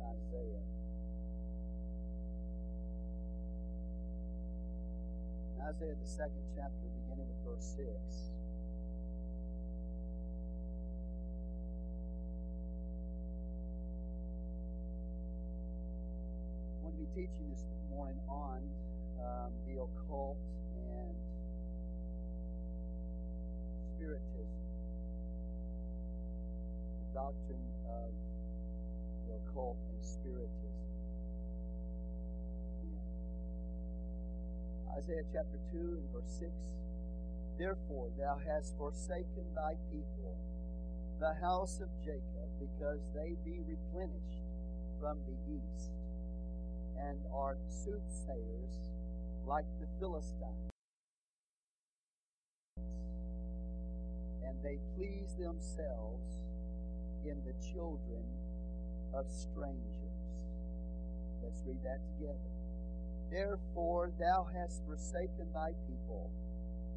Isaiah. Isaiah, the second chapter, beginning with verse 6. I'm going to be teaching this morning on um, the occult and spiritism, the doctrine of the occult and spiritism. Isaiah chapter 2 and verse 6 Therefore thou hast forsaken thy people, the house of Jacob, because they be replenished from the east, and are soothsayers like the Philistines. And they please themselves in the children of strangers. Let's read that together. Therefore thou hast forsaken thy people,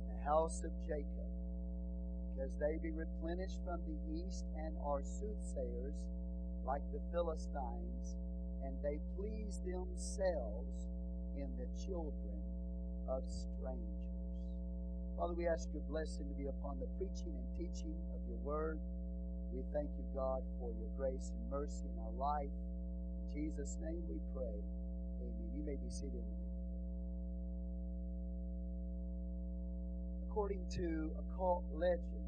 the house of Jacob, because they be replenished from the east and are soothsayers like the Philistines, and they please themselves in the children of strangers. Father, we ask your blessing to be upon the preaching and teaching of your word. We thank you, God, for your grace and mercy in our life. In Jesus' name we pray. Amen. You may be seated. According to occult legend,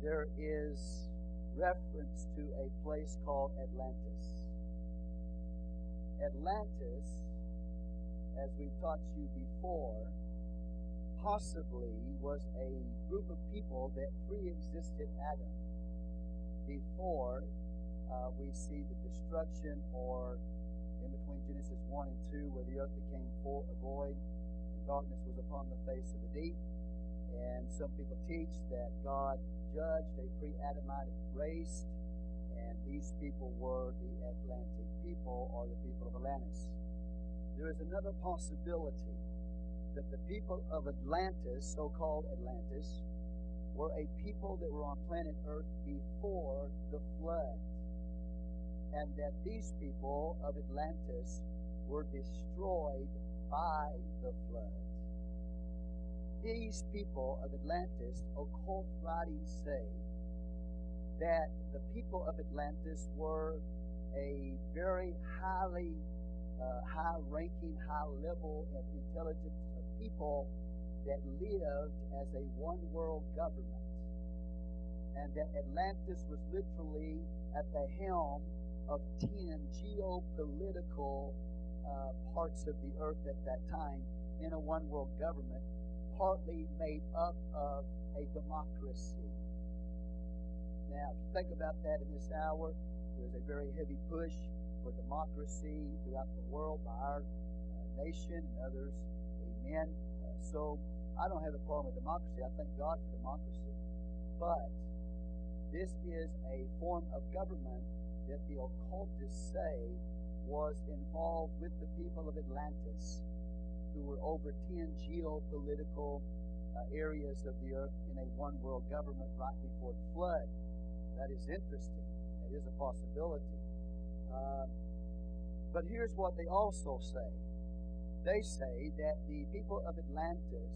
there is reference to a place called Atlantis. Atlantis, as we've taught you before, possibly was a group of people that pre existed Adam before uh, we see the destruction or in between Genesis 1 and 2, where the earth became full, void and darkness was upon the face of the deep. And some people teach that God judged a pre Adamitic race, and these people were the Atlantic people or the people of Atlantis. There is another possibility that the people of Atlantis, so called Atlantis, were a people that were on planet Earth before the flood and that these people of Atlantis were destroyed by the flood. These people of Atlantis, occult writings say that the people of Atlantis were a very highly, uh, high ranking, high level of intelligence of people that lived as a one world government. And that Atlantis was literally at the helm of 10 geopolitical uh, parts of the earth at that time in a one world government, partly made up of a democracy. Now, if you think about that in this hour, there's a very heavy push for democracy throughout the world by our uh, nation and others. Amen. So, I don't have a problem with democracy. I thank God for democracy. But this is a form of government that the occultists say was involved with the people of Atlantis, who were over 10 geopolitical uh, areas of the earth in a one world government right before the flood. That is interesting. That is a possibility. Uh, but here's what they also say they say that the people of Atlantis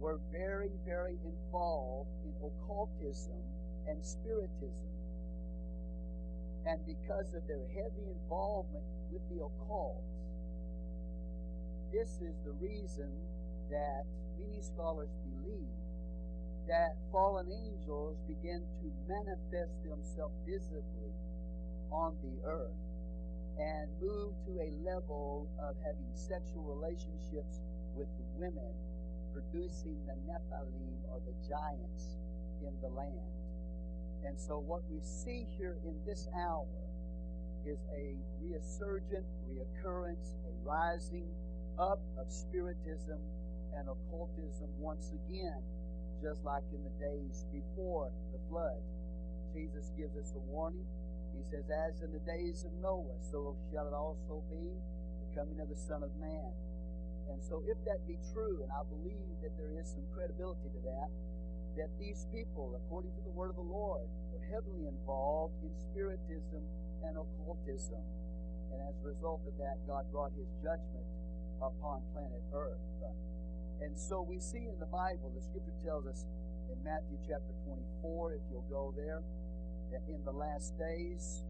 were very, very involved in occultism and spiritism. And because of their heavy involvement with the occult, this is the reason that many scholars believe that fallen angels begin to manifest themselves visibly on the earth and move to a level of having sexual relationships with women, producing the Nephilim or the giants in the land. And so, what we see here in this hour is a resurgent, reoccurrence, a rising up of spiritism and occultism once again, just like in the days before the flood. Jesus gives us a warning. He says, As in the days of Noah, so shall it also be the coming of the Son of Man. And so, if that be true, and I believe that there is some credibility to that, that these people, according to the word of the Lord, were heavily involved in spiritism and occultism. And as a result of that, God brought his judgment upon planet Earth. And so we see in the Bible, the scripture tells us in Matthew chapter 24, if you'll go there, in the last days,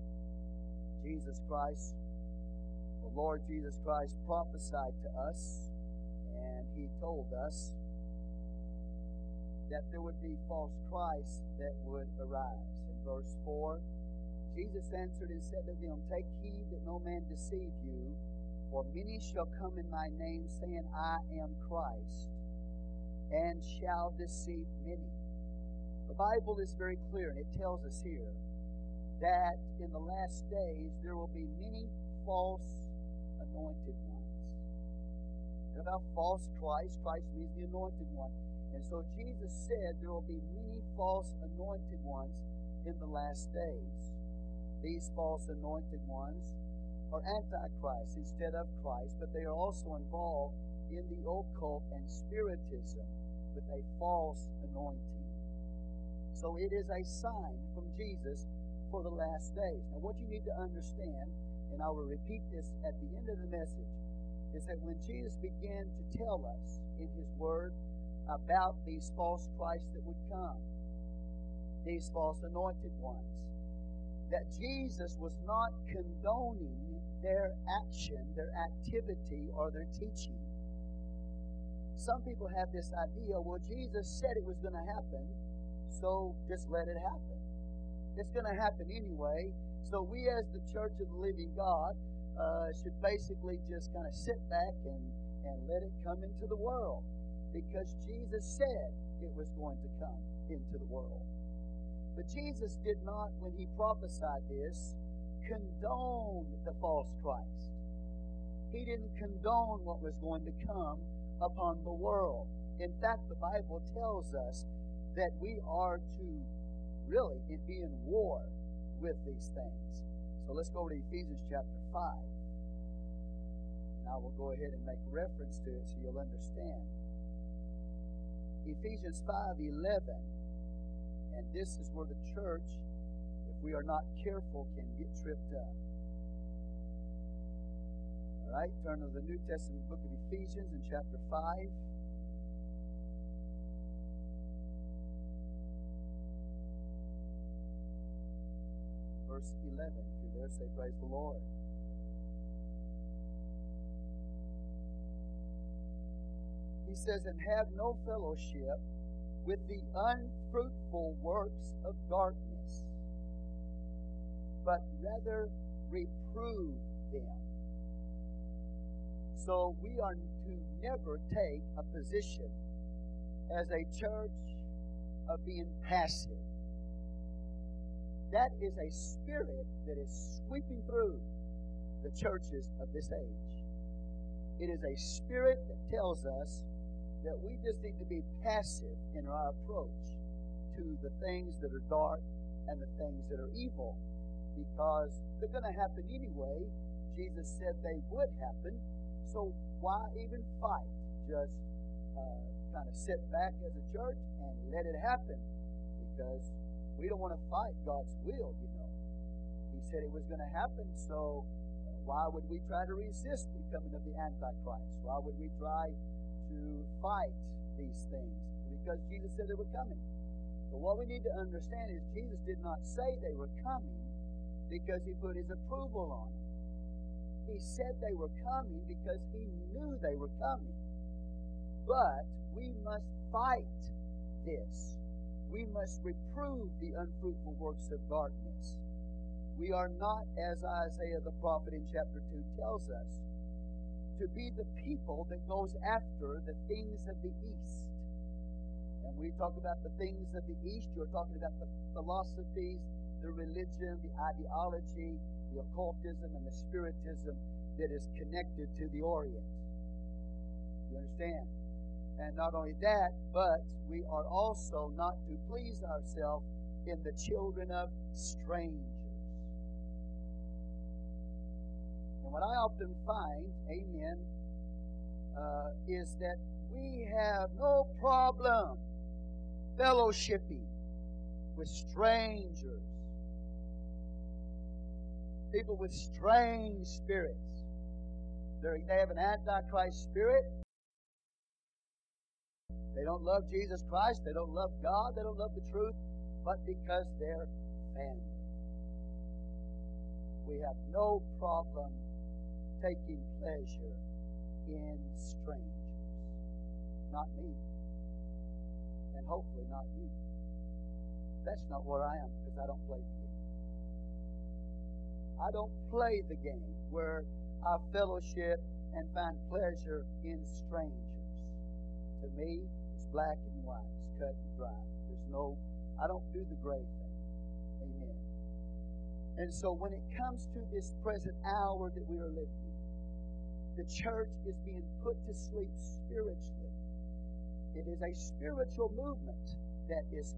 Jesus Christ, the Lord Jesus Christ prophesied to us, and he told us that there would be false Christs that would arise. In verse 4, Jesus answered and said to them, Take heed that no man deceive you, for many shall come in my name, saying, I am Christ, and shall deceive many. The Bible is very clear, and it tells us here that in the last days there will be many false anointed ones. About false Christ, Christ means the anointed one. And so Jesus said there will be many false anointed ones in the last days. These false anointed ones are antichrist instead of Christ, but they are also involved in the occult and spiritism with a false anointing. So it is a sign from Jesus for the last days. Now, what you need to understand, and I will repeat this at the end of the message, is that when Jesus began to tell us in His Word about these false Christs that would come, these false anointed ones, that Jesus was not condoning their action, their activity, or their teaching. Some people have this idea well, Jesus said it was going to happen, so just let it happen. It's going to happen anyway. So we, as the Church of the Living God, uh, should basically just kind of sit back and, and let it come into the world because Jesus said it was going to come into the world. But Jesus did not, when he prophesied this, condone the false Christ. He didn't condone what was going to come upon the world. In fact, the Bible tells us that we are to really be in war with these things. So let's go to Ephesians chapter 5. And I will go ahead and make reference to it so you'll understand. Ephesians 5 11. And this is where the church if we are not careful, can get tripped up. All right, turn to the New Testament book of Ephesians in chapter 5. Verse 11. If you're there, say, Praise the Lord. He says, And have no fellowship with the unfruitful works of darkness but rather reprove them. So we are to never take a position as a church of being passive. That is a spirit that is sweeping through the churches of this age. It is a spirit that tells us that we just need to be passive in our approach to the things that are dark and the things that are evil because they're going to happen anyway. Jesus said they would happen. So why even fight? Just uh, kind of sit back as a church and let it happen because we don't want to fight God's will, you know. He said it was going to happen, so why would we try to resist the coming of the Antichrist? Why would we try to fight these things? Because Jesus said they were coming. But what we need to understand is Jesus did not say they were coming because he put his approval on them. He said they were coming because he knew they were coming. But we must fight this. We must reprove the unfruitful works of darkness. We are not, as Isaiah the prophet in chapter 2 tells us, to be the people that goes after the things of the East. And we talk about the things of the East, you're talking about the philosophies, the religion, the ideology, the occultism, and the spiritism that is connected to the Orient. You understand? And not only that, but we are also not to please ourselves in the children of strangers. And what I often find, amen, uh, is that we have no problem fellowshipping with strangers people with strange spirits. They're, they have an antichrist spirit. They don't love Jesus Christ. They don't love God. They don't love the truth. But because they're family. We have no problem taking pleasure in strangers. Not me. And hopefully not you. That's not where I am because I don't play the game. I don't play the game where I fellowship and find pleasure in strangers. To me, black and white. It's cut and dry. There's no, I don't do the gray thing. Amen. And so when it comes to this present hour that we are living in, the church is being put to sleep spiritually. It is a spiritual movement that is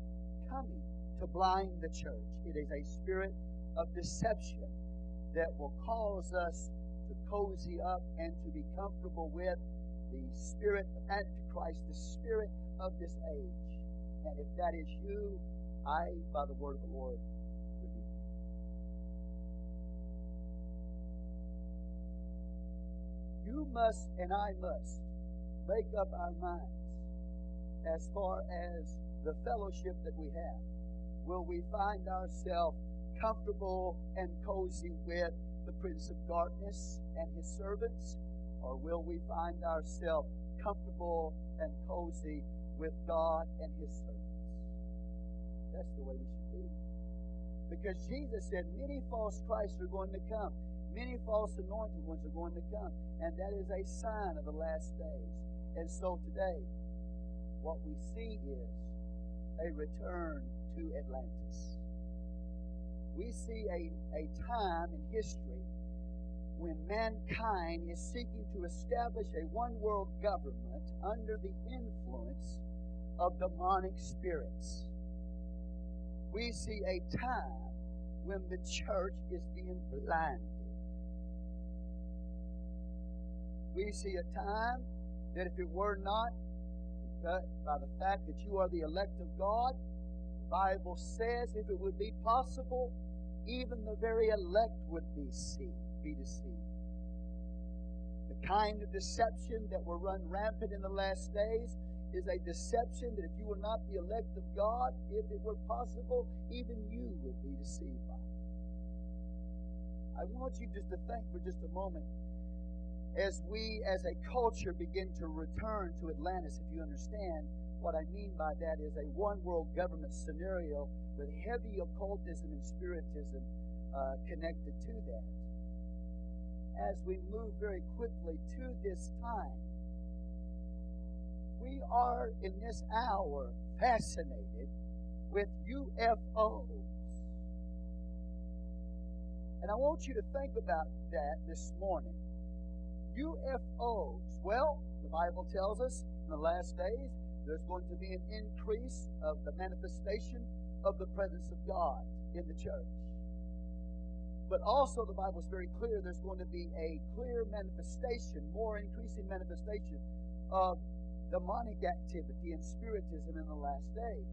coming to blind the church. It is a spirit of deception that will cause us to cozy up and to be comfortable with the spirit of Antichrist, the spirit of this age. And if that is you, I, by the word of the Lord. You must and I must make up our minds as far as the fellowship that we have. Will we find ourselves comfortable and cozy with the Prince of Darkness and his servants? Or will we find ourselves comfortable and cozy with God and his servants? That's the way we should be. Because Jesus said many false Christs are going to come. Many false anointed ones are going to come. And that is a sign of the last days. And so today, what we see is a return to Atlantis we see a, a time in history when mankind is seeking to establish a one world government under the influence of demonic spirits. We see a time when the church is being blinded. We see a time that if it were not by the fact that you are the elect of God, the Bible says if it would be possible, even the very elect would be be deceived. The kind of deception that will run rampant in the last days is a deception that if you were not the elect of God, if it were possible, even you would be deceived by. I want you just to think for just a moment as we as a culture begin to return to Atlantis, if you understand what I mean by that is a one world government scenario with heavy occultism and spiritism uh, connected to that. As we move very quickly to this time, we are in this hour fascinated with UFOs. And I want you to think about that this morning. UFOs. Well, the Bible tells us in the last days there's going to be an increase of the manifestation of the presence of God in the church. But also, the Bible is very clear there's going to be a clear manifestation, more increasing manifestation of demonic activity and spiritism in the last days.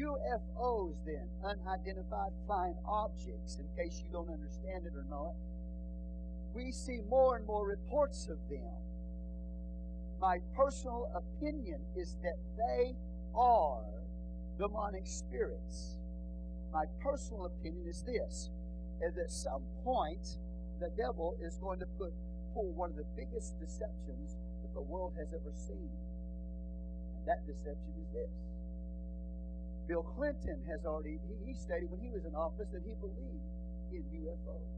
UFOs, then, unidentified flying objects, in case you don't understand it or not, we see more and more reports of them. My personal opinion is that they are demonic spirits. My personal opinion is this is at some point the devil is going to put pull one of the biggest deceptions the world has ever seen. And that deception is this. Bill Clinton has already he, he stated when he was in office that he believed in UFOs.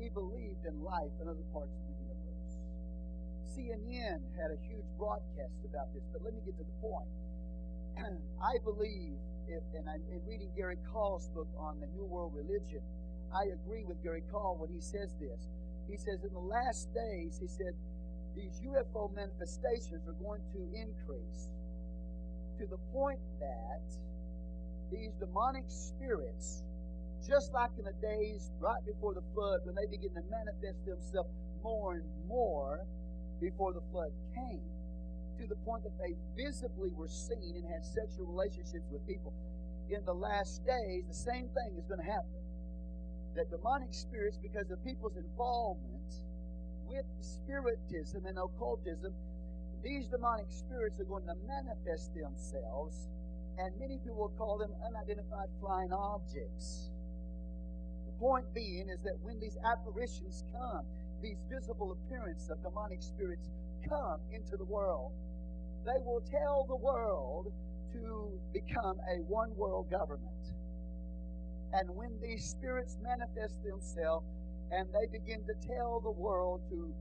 He believed in life in other parts of the universe. CNN had a huge broadcast about this, but let me get to the point. I believe, if, and I'm in reading Gary Kah's book on the New World Religion, I agree with Gary Call when he says this. He says, in the last days, he said, these UFO manifestations are going to increase to the point that these demonic spirits, just like in the days right before the flood, when they begin to manifest themselves more and more before the flood came, to the point that they visibly were seen and had sexual relationships with people. In the last days, the same thing is going to happen. that demonic spirits, because of people's involvement with spiritism and occultism, these demonic spirits are going to manifest themselves, and many people call them unidentified flying objects. The point being is that when these apparitions come, these visible appearances of demonic spirits come into the world, they will tell the world to become a one world government. And when these spirits manifest themselves and they begin to tell the world to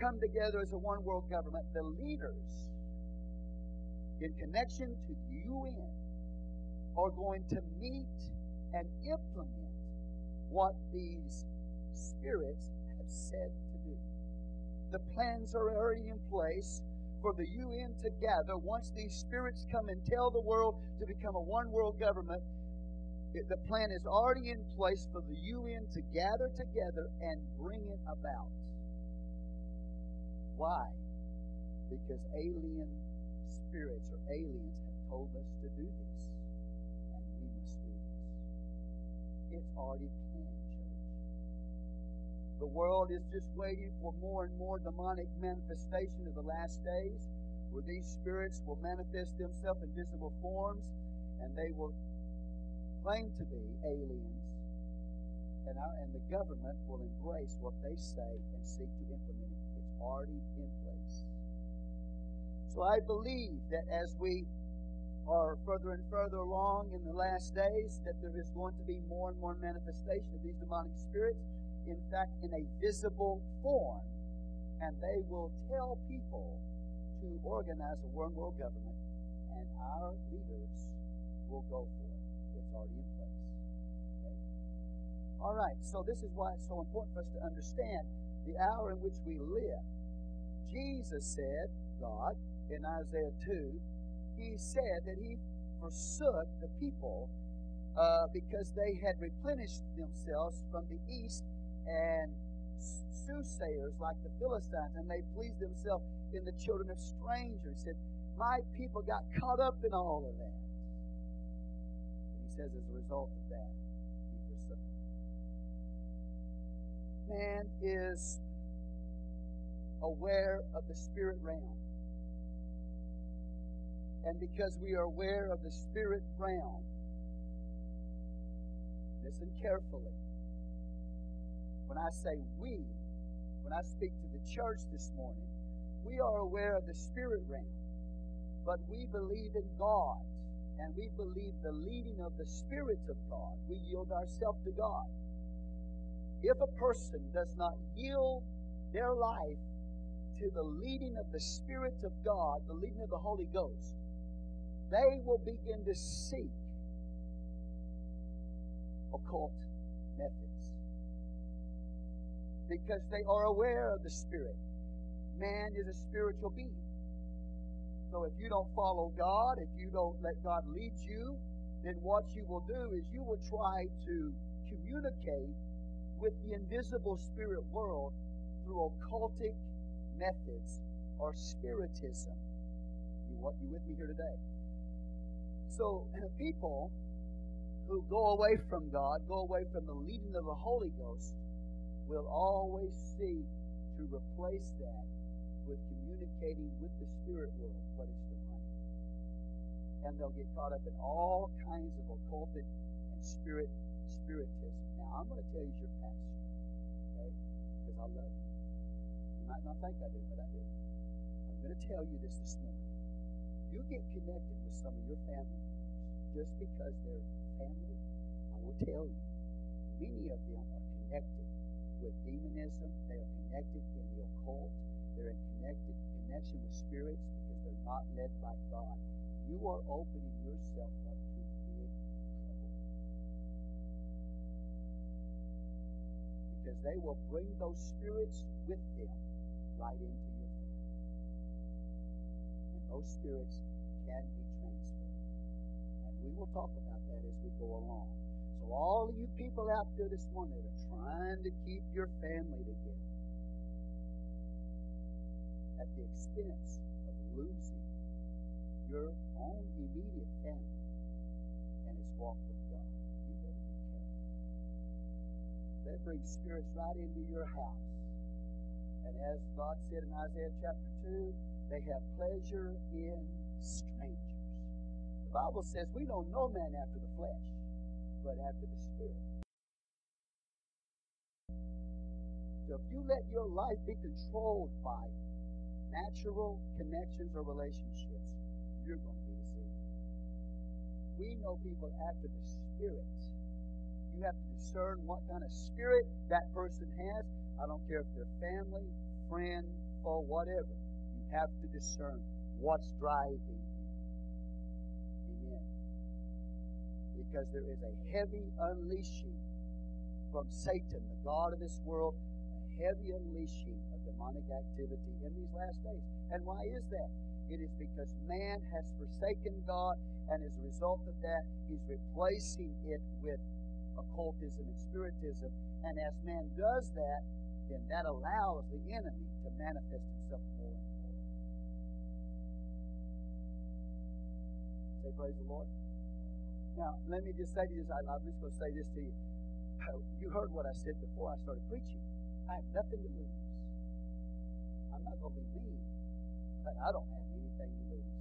come together as a one world government, the leaders in connection to the UN are going to meet and implement what these spirits have said to do. The plans are already in place for the UN to gather once these spirits come and tell the world to become a one world government. It, the plan is already in place for the UN to gather together and bring it about. Why? Because alien spirits or aliens have told us to do this, and we must do this. It's already planned, church. The world is just waiting for more and more demonic manifestation of the last days, where these spirits will manifest themselves in visible forms, and they will claim to be aliens, and, our, and the government will embrace what they say and seek to implement it. It's already in place. So I believe that as we are further and further along in the last days, that there is going to be more and more manifestation of these demonic spirits, in fact, in a visible form, and they will tell people to organize a one world government, and our leaders will go already in place. Okay? All right, so this is why it's so important for us to understand the hour in which we live. Jesus said, God, in Isaiah 2, he said that he forsook the people uh, because they had replenished themselves from the east and soothsayers like the Philistines, and they pleased themselves in the children of strangers. He said, My people got caught up in all of that. Says, as a result of that, he forsook them. Man is aware of the spirit realm. And because we are aware of the spirit realm, listen carefully. When I say we, when I speak to the church this morning, we are aware of the spirit realm, but we believe in God and we believe the leading of the spirits of God. We yield ourselves to God. If a person does not yield their life to the leading of the spirits of God, the leading of the Holy Ghost, they will begin to seek occult methods because they are aware of the Spirit. Man is a spiritual being. So if you don't follow God, if you don't let God lead you, then what you will do is you will try to communicate with the invisible spirit world through occultic methods or spiritism. You what you with me here today? So people who go away from God, go away from the leading of the Holy Ghost, will always seek to replace that communicating with the spirit world, what is demonic. And they'll get caught up in all kinds of occulted and spirit spiritism. Now I'm going to tell you your pastor, okay? Because I love you. You might not think I do, but I do. I'm going to tell you this this morning. You get connected with some of your family members just because they're family. I will tell you, many of them are connected with demonism. They are connected in the occult. They're connected connection with spirits because they're not led by God. You are opening yourself up to big trouble. Because they will bring those spirits with them right into your family. And those spirits can be transferred. And we will talk about that as we go along. So all of you people out there this morning that are trying to keep your family together, at the expense of losing your own immediate family and his walk with God. You better be careful. They bring spirits right into your house. And as God said in Isaiah chapter 2, they have pleasure in strangers. The Bible says we don't know man after the flesh, but after the spirit. So if you let your life be controlled by natural connections or relationships, you're going to be deceived. We know people after the spirit. You have to discern what kind of spirit that person has. I don't care if they're family, friend, or whatever. You have to discern what's driving them. Amen. Because there is a heavy unleashing from Satan, the God of this world, a heavy unleashing demonic activity in these last days. And why is that? It is because man has forsaken God, and as a result of that, he's replacing it with occultism and spiritism. And as man does that, then that allows the enemy to manifest himself more and more. Say, praise the Lord. Now, let me just say to you this. I'm just going to say this to you. You heard what I said before I started preaching. I have nothing to lose. I'm not going to be mean, but I don't have anything to lose.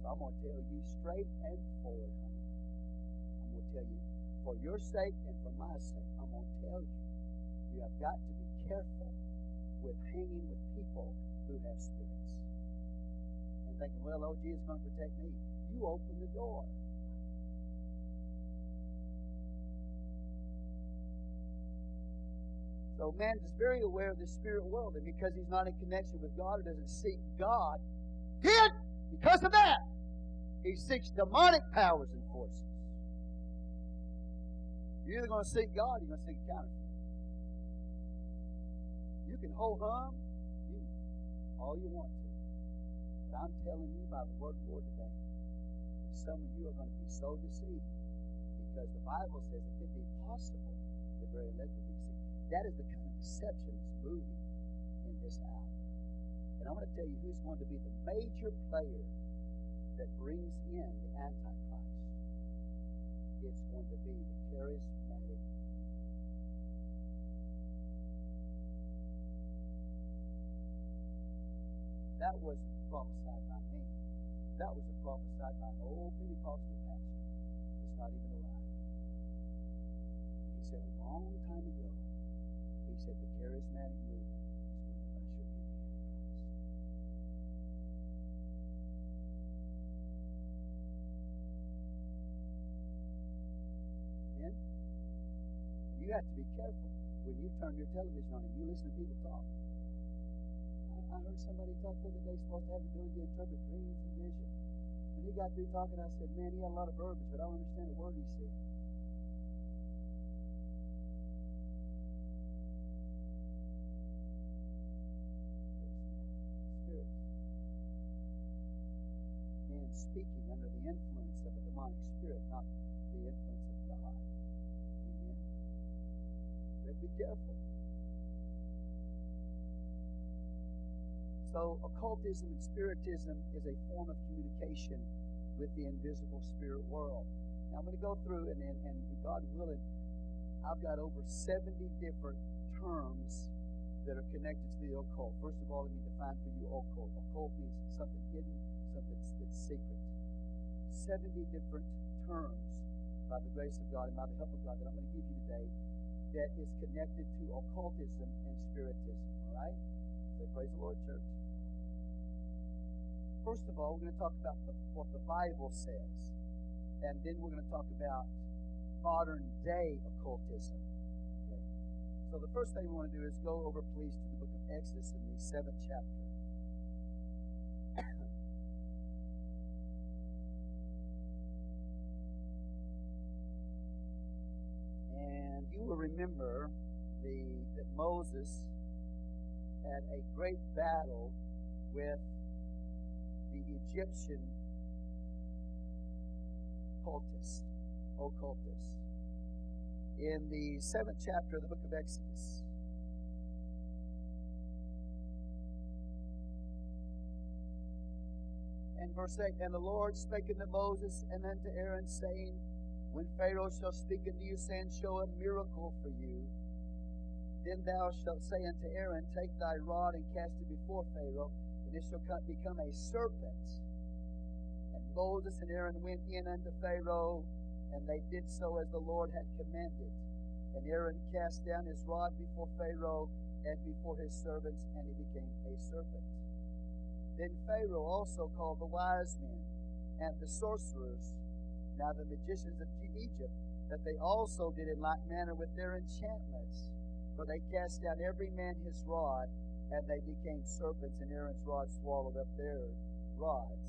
So I'm going to tell you straight and forward, honey. I'm going to tell you, for your sake and for my sake, I'm going to tell you, you have got to be careful with hanging with people who have spirits. And thinking, well, Jesus is going to protect me. You open the door. So man is very aware of the spirit world, and because he's not in connection with God or doesn't seek God, hid because of that, he seeks demonic powers and forces. You're either going to seek God or you're going to seek counterfeit. You can hold hum you, all you want to. But I'm telling you by the word of the Lord today, some of you are going to be so deceived because the Bible says it be possible, the very elect. That is the kind of deception that's moving in this hour. And I'm going to tell you who's going to be the major player that brings in the Antichrist. It's going to be the charismatic. That wasn't prophesied by me. That was prophesied by an old Pentecostal pastor. It's not even alive. And he said a long time ago, charismatic movement is going to usher in the Antichrist. Amen? You have to be careful when you turn your television on and you listen to people talk. I, I heard somebody talk the other day, supposed to have the ability to interpret dreams and visions. When he got through talking, I said, Man, he had a lot of verbiage, but I don't understand a word he said. Speaking under the influence of a demonic spirit, not the influence of God. Amen. But be careful. So, occultism and spiritism is a form of communication with the invisible spirit world. Now, I'm going to go through, and, and, and God willing, I've got over 70 different terms that are connected to the occult. First of all, let me define for you occult. Occult means something hidden, that's secret. 70 different terms by the grace of God and by the help of God that I'm going to give you today that is connected to occultism and spiritism. All right? Say, Praise the Lord, church. First of all, we're going to talk about the, what the Bible says, and then we're going to talk about modern day occultism. Okay? So the first thing we want to do is go over, please, to the book of Exodus in the seventh chapter. You will remember the, that Moses had a great battle with the Egyptian cultists, occultists, in the seventh chapter of the book of Exodus. And verse 8 And the Lord spake unto Moses and unto Aaron, saying, When Pharaoh shall speak unto you, saying, Show a miracle for you, then thou shalt say unto Aaron, Take thy rod and cast it before Pharaoh, and it shall become a serpent. And Moses and Aaron went in unto Pharaoh, and they did so as the Lord had commanded. And Aaron cast down his rod before Pharaoh and before his servants, and he became a serpent. Then Pharaoh also called the wise men and the sorcerers now the magicians of Egypt, that they also did in like manner with their enchantments. For they cast down every man his rod, and they became serpents, and Aaron's rod swallowed up their rods.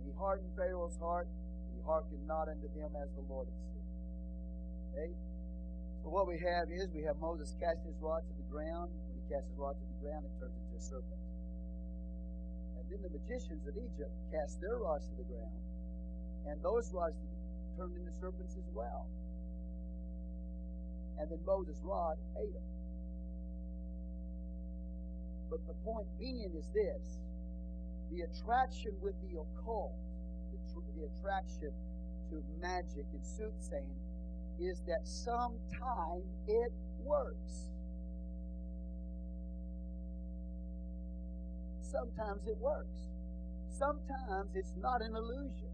And he hardened Pharaoh's heart, and he hearkened not unto them as the Lord had said. Okay? So what we have is we have Moses cast his rod to the ground. When he casts his rod to the ground, it turns into a serpent. And then the magicians of Egypt cast their rods to the ground, and those rods turned into serpents as well. And then Moses' rod ate them. But the point being is this the attraction with the occult, the, tr- the attraction to magic and soothsaying, is that sometimes it works. Sometimes it works. Sometimes it's not an illusion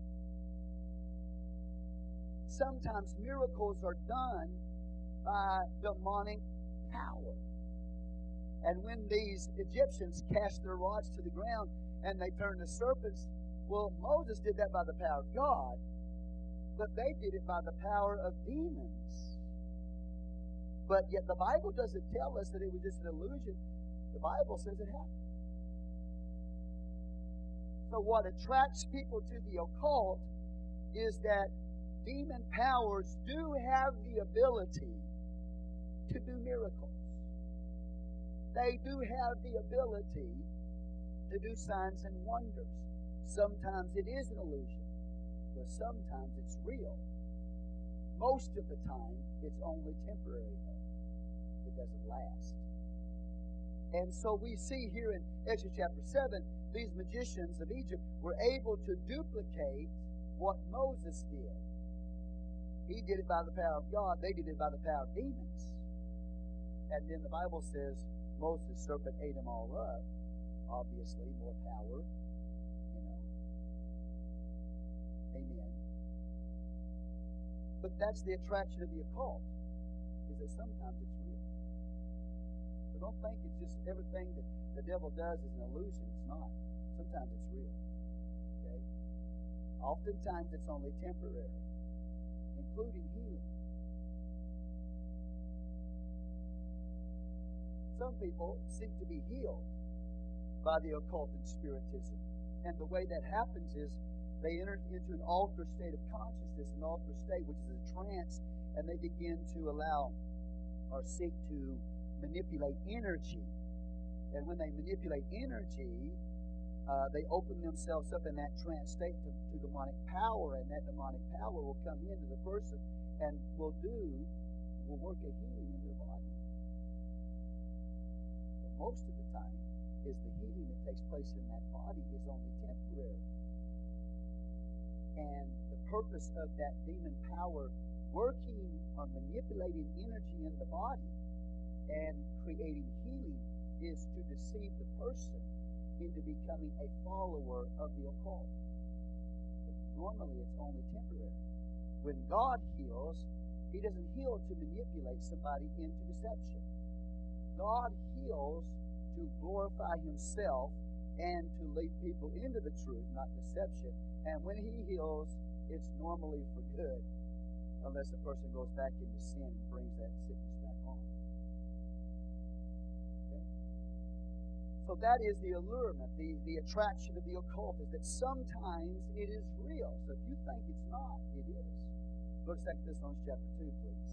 sometimes miracles are done by demonic power. And when these Egyptians cast their rods to the ground and they turned to serpents, well, Moses did that by the power of God, but they did it by the power of demons. But yet the Bible doesn't tell us that it was just an illusion. The Bible says it happened. So, what attracts people to the occult is that demon powers do have the ability to do miracles. They do have the ability to do signs and wonders. Sometimes it is an illusion, but sometimes it's real. Most of the time, it's only temporary, though. It doesn't last. And so we see here in Exodus chapter 7, these magicians of Egypt were able to duplicate what Moses did. He did it by the power of God. They did it by the power of demons. And then the Bible says Moses' serpent ate them all up. Obviously, more power. You know. Amen. But that's the attraction of the occult, is that sometimes it's real. So don't think it's just everything that the devil does is an illusion. It's not. Sometimes it's real. Okay? Oftentimes it's only temporary including healing. Some people seek to be healed by the occult and spiritism. And the way that happens is they enter into an altered state of consciousness, an altered state, which is a trance, and they begin to allow or seek to manipulate energy. And when they manipulate energy, uh, they open themselves up in that trance state to, to demonic power, and that demonic power will come into the person and will do, will work a healing in their body. But most of the time, is the healing that takes place in that body is only temporary. And the purpose of that demon power working or manipulating energy in the body and creating healing is to deceive the person into becoming a follower of the occult. But normally it's only temporary. When God heals, He doesn't heal to manipulate somebody into deception. God heals to glorify Himself and to lead people into the truth, not deception. And when He heals, it's normally for good, unless a person goes back into sin and brings that sickness So that is the allurement, the, the attraction of the occult, is that sometimes it is real. So if you think it's not, it is. Go to 2 Thessalonians chapter 2, please.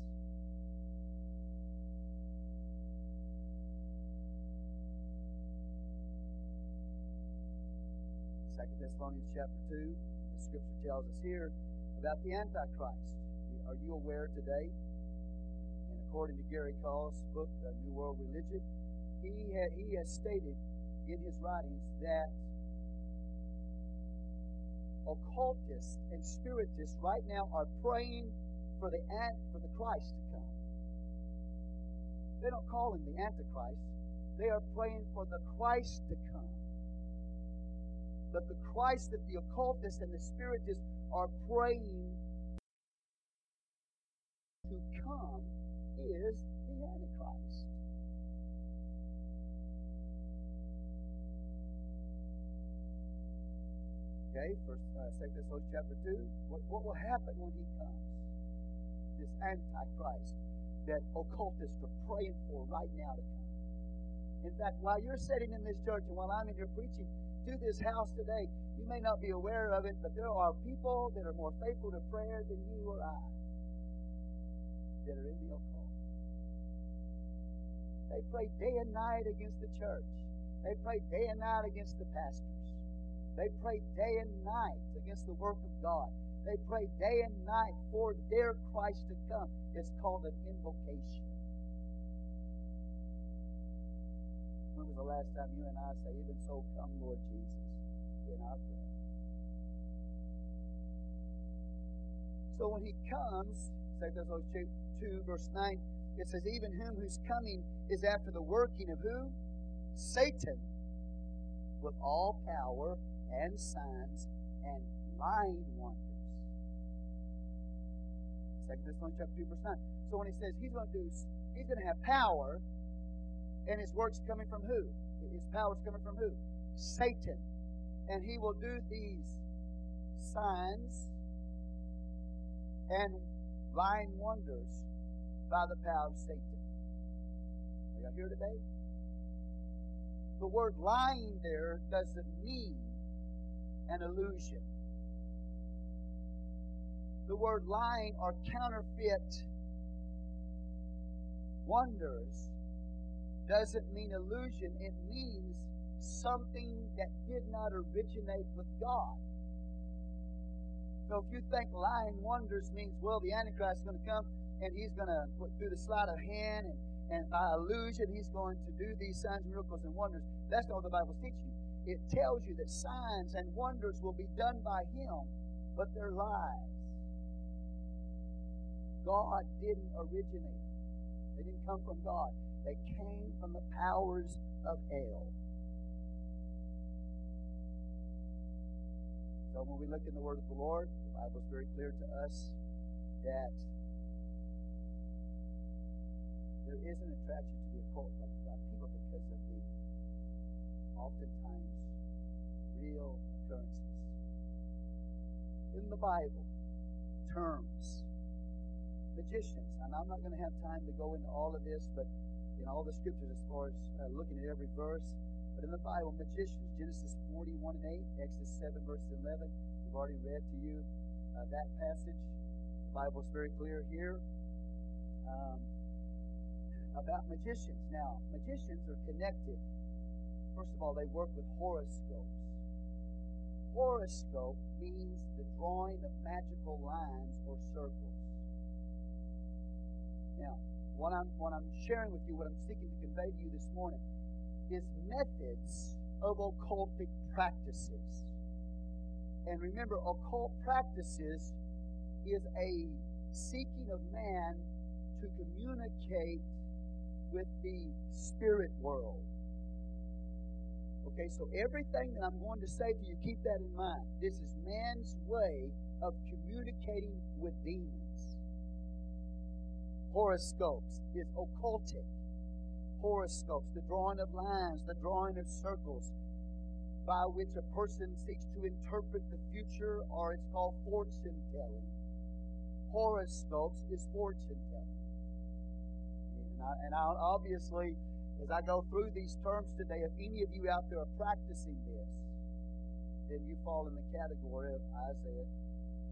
Second Thessalonians chapter 2, the scripture tells us here about the Antichrist. Are you aware today? And according to Gary Kah's book, New World Religion, he, he has stated in his writings that occultists and spiritists right now are praying for the ant for the Christ to come. They don't call him the Antichrist. They are praying for the Christ to come. But the Christ that the occultists and the spiritists are praying to come is the Antichrist. Okay, first uh, Second Thessalonians chapter two. What, what will happen when he comes? This Antichrist that occultists are praying for right now to come. In fact, while you're sitting in this church and while I'm in here preaching to this house today, you may not be aware of it, but there are people that are more faithful to prayer than you or I that are in the occult. They pray day and night against the church. They pray day and night against the pastors. They pray day and night against the work of God. They pray day and night for their Christ to come. It's called an invocation. When was the last time you and I say, Even so, come, Lord Jesus, in our prayer? So when he comes, 2 Thessalonians 2, verse 9, it says, Even whom whose coming is after the working of who? Satan, with all power and signs and lying wonders. Second Thessalonians chapter 2, verse 9. So when he says he's going to do he's going to have power, and his work's coming from who? His power's coming from who? Satan. And he will do these signs and lying wonders by the power of Satan. Are y'all here today? The word lying there doesn't mean an illusion. The word lying or counterfeit wonders doesn't mean illusion, it means something that did not originate with God. So if you think lying wonders means, well, the Antichrist is going to come and he's going to, through the sleight of hand and, and by illusion, he's going to do these signs, miracles, and wonders. That's not what the Bible's teaching you it tells you that signs and wonders will be done by Him, but they're lies. God didn't originate them, they didn't come from God, they came from the powers of hell. So when we look in the Word of the Lord, the Bible is very clear to us that there is an attraction to the occult by people because of the oftentimes real occurrences. In the Bible, terms, magicians, and I'm not going to have time to go into all of this, but in all the scriptures as far as uh, looking at every verse, but in the Bible, magicians, Genesis 41 and 8, Exodus 7, verse 11, we've already read to you uh, that passage. The Bible is very clear here. Um, about magicians. Now, magicians are connected First of all, they work with horoscopes. Horoscope means the drawing of magical lines or circles. Now, what I'm, what I'm sharing with you, what I'm seeking to convey to you this morning, is methods of occultic practices. And remember, occult practices is a seeking of man to communicate with the spirit world. Okay, so everything that I'm going to say to you, keep that in mind. This is man's way of communicating with demons. Horoscopes is occultic. Horoscopes, the drawing of lines, the drawing of circles, by which a person seeks to interpret the future, or it's called fortune telling. Horoscopes is fortune telling. And, I, and I obviously as I go through these terms today, if any of you out there are practicing this, then you fall in the category of Isaiah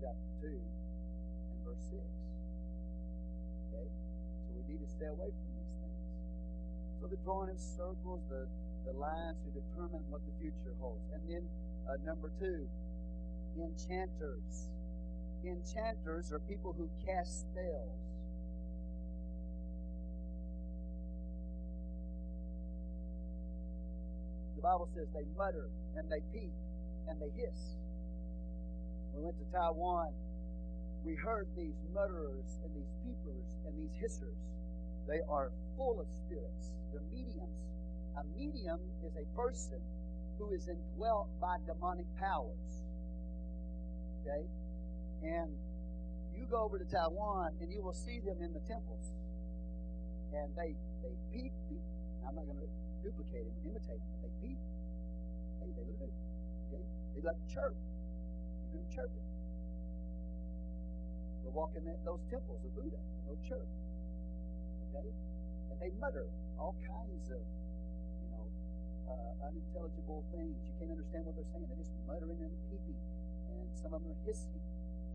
chapter 2 and verse 6. Okay? So we need to stay away from these things. So the drawing of circles, the, the lines to determine what the future holds. And then uh, number two, enchanters. Enchanters are people who cast spells. Bible says they mutter and they peep and they hiss. We went to Taiwan we heard these mutterers and these peepers and these hissers. They are full of spirits. They're mediums. A medium is a person who is indwelt by demonic powers. Okay? And you go over to Taiwan and you will see them in the temples. And they they peep, peep. I'm not going to duplicate them, imitate them, but Hey, they do. Okay? They like chirp. You hear them chirping. They walk in that, those temples of Buddha they'll chirp. Okay? And they mutter all kinds of, you know, uh, unintelligible things. You can't understand what they're saying. They're just muttering and peeping. And some of them are hissing.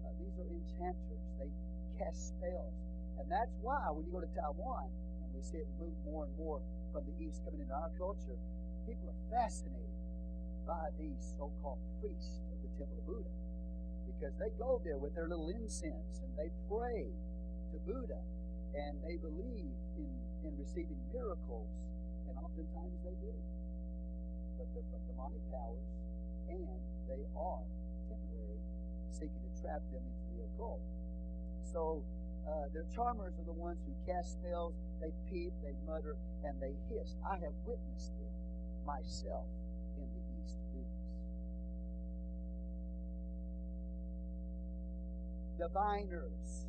Uh, these are enchanters. They cast spells. And that's why when you go to Taiwan, and we see it move more and more from the east coming into our culture, people are fascinated by these so-called priests of the Temple of Buddha because they go there with their little incense and they pray to Buddha and they believe in, in receiving miracles, and oftentimes they do. But they're from demonic powers and they are temporary, seeking to trap them into the occult. So uh, their charmers are the ones who cast spells, they peep, they mutter, and they hiss. I have witnessed them myself in the East. Diviners.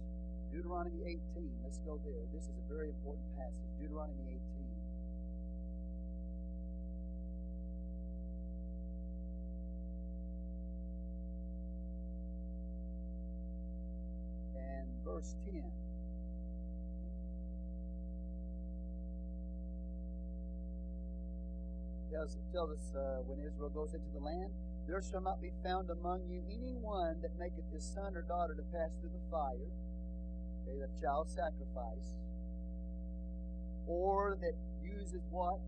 Deuteronomy 18. Let's go there. This is a very important passage. Deuteronomy 18. And verse 10. Tells, tells us uh, when Israel goes into the land, there shall not be found among you anyone that maketh his son or daughter to pass through the fire, okay, the child sacrifice, or that uses what?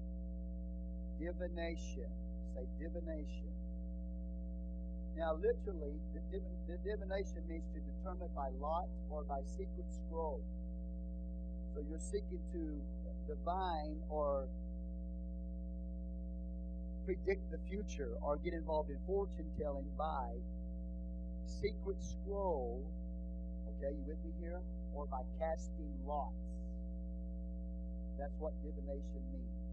Divination. Say divination. Now, literally, the, the divination means to determine by lot or by secret scroll. So you're seeking to divine or predict the future or get involved in fortune telling by secret scroll. Okay, you with me here? Or by casting lots. That's what divination means.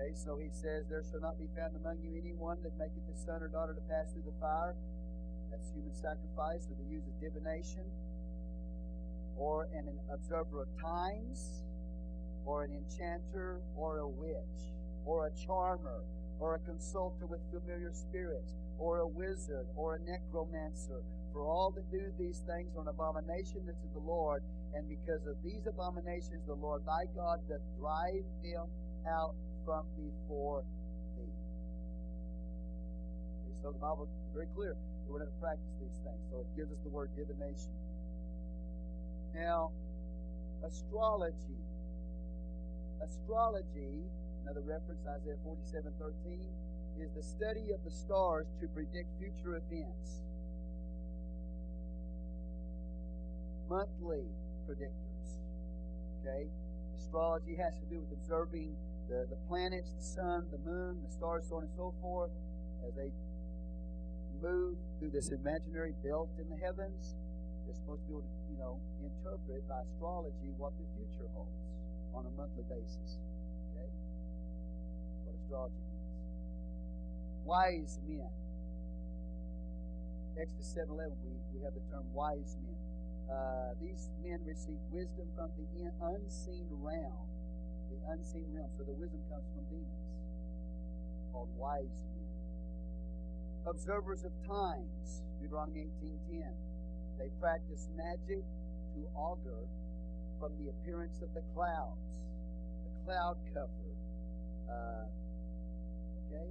Okay, so he says, There shall not be found among you anyone that maketh his son or daughter to pass through the fire. That's human sacrifice, or the use of divination, or an, an observer of times, or an enchanter, or a witch, or a charmer, or a consulter with familiar spirits, or a wizard, or a necromancer. For all that do these things are an abomination unto the Lord, and because of these abominations the Lord thy God doth drive them out from before thee. Okay, so the Bible is very clear that we're to practice these things. So it gives us the word divination. Now, astrology. Astrology, another reference, Isaiah 47 13, is the study of the stars to predict future events. Monthly predictors. Okay? Astrology has to do with observing the, the planets, the sun, the moon, the stars, so on and so forth, as they move through this imaginary belt in the heavens. They're supposed to be able to, you know, interpret by astrology what the future holds on a monthly basis. Okay? What astrology means. Wise men. Exodus 7 11, we, we have the term wise men. Uh, these men receive wisdom from the unseen realm. The unseen realm. So the wisdom comes from demons, called wise men. Observers of times. Deuteronomy 18:10. They practice magic to augur from the appearance of the clouds, the cloud cover. Uh, okay?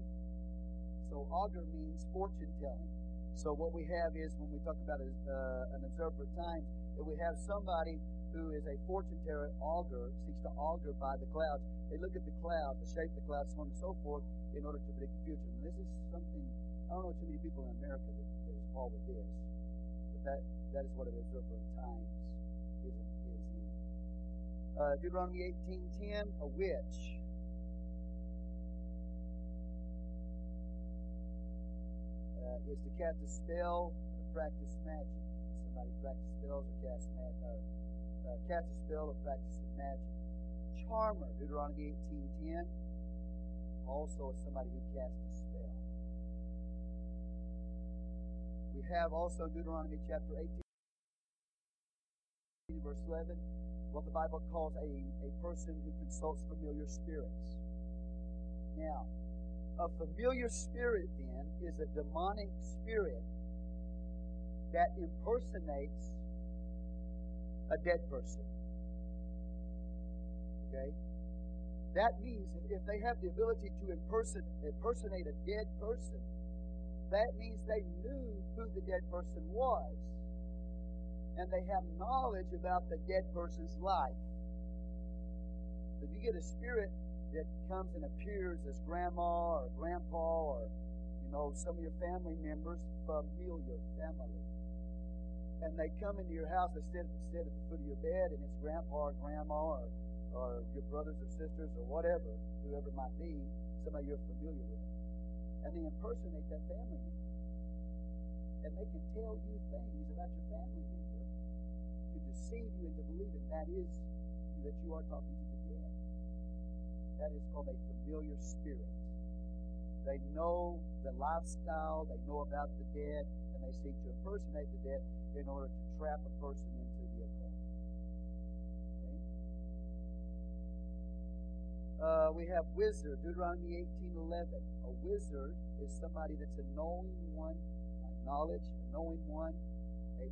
So augur means fortune telling. So what we have is when we talk about a, uh, an observer of times, that we have somebody who is a fortune teller, augur, seeks to augur by the clouds. They look at the cloud, the shape of the clouds, so on and so forth, in order to predict the future. And this is something I don't know too many people in America that, is involved with this, but that that is what an observer of in. Uh, Deuteronomy 18:10, a witch. Uh, is to cast a spell or to practice magic. Somebody practice spells or cast magic, or uh, cast a spell or practice magic. Charmer, Deuteronomy 18:10, also is somebody who casts a spell. We have also Deuteronomy chapter 18, verse 11, what the Bible calls a, a person who consults familiar spirits. Now, a familiar spirit then is a demonic spirit that impersonates a dead person. Okay? That means if they have the ability to impersonate a dead person, that means they knew who the dead person was. And they have knowledge about the dead person's life. If you get a spirit that comes and appears as grandma or grandpa or, you know, some of your family members, familiar family. And they come into your house instead, instead at the foot of your bed and it's grandpa or grandma or, or your brothers or sisters or whatever, whoever it might be, somebody you're familiar with and they impersonate that family member. And they can tell you things about your family member to deceive you into believing that is that you are talking to the dead. That is called a familiar spirit. They know the lifestyle, they know about the dead, and they seek to impersonate the dead in order to trap a person into the occult. Okay? Uh, we have wizard, Deuteronomy 18:11. A wizard is somebody that's a knowing one, like knowledge, a knowing one, a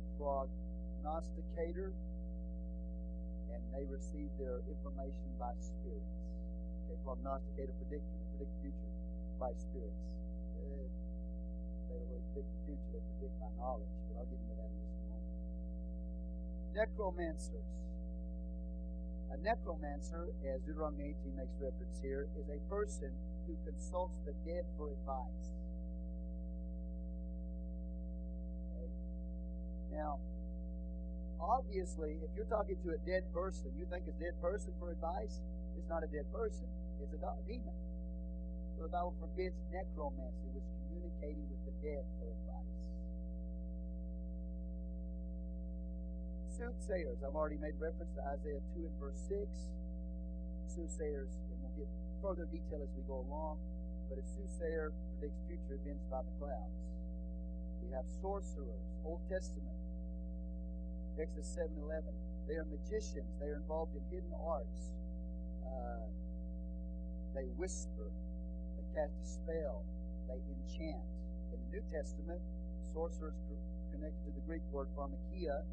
prognosticator, and they receive their information by spirits. Okay, prognosticator, predictor, they predict the future by spirits. Uh, they don't really predict the future, they predict by knowledge, but I'll get into that in just a moment. Necromancers. A necromancer, as Deuteronomy 18 makes reference here, is a person who consults the dead for advice. Okay? Now, obviously, if you're talking to a dead person, you think a dead person for advice? It's not a dead person, it's a demon. So the Bible forbids necromancy, which communicating with the dead for advice. Soothsayers, I've already made reference to Isaiah 2 and verse 6. Soothsayers, and we'll get further detail as we go along, but a soothsayer predicts future events by the clouds. We have sorcerers, Old Testament, Exodus 7:11. They are magicians. They are involved in hidden arts. Uh, they whisper. They cast a spell. They enchant. In the New Testament, sorcerers connected to the Greek word pharmakia,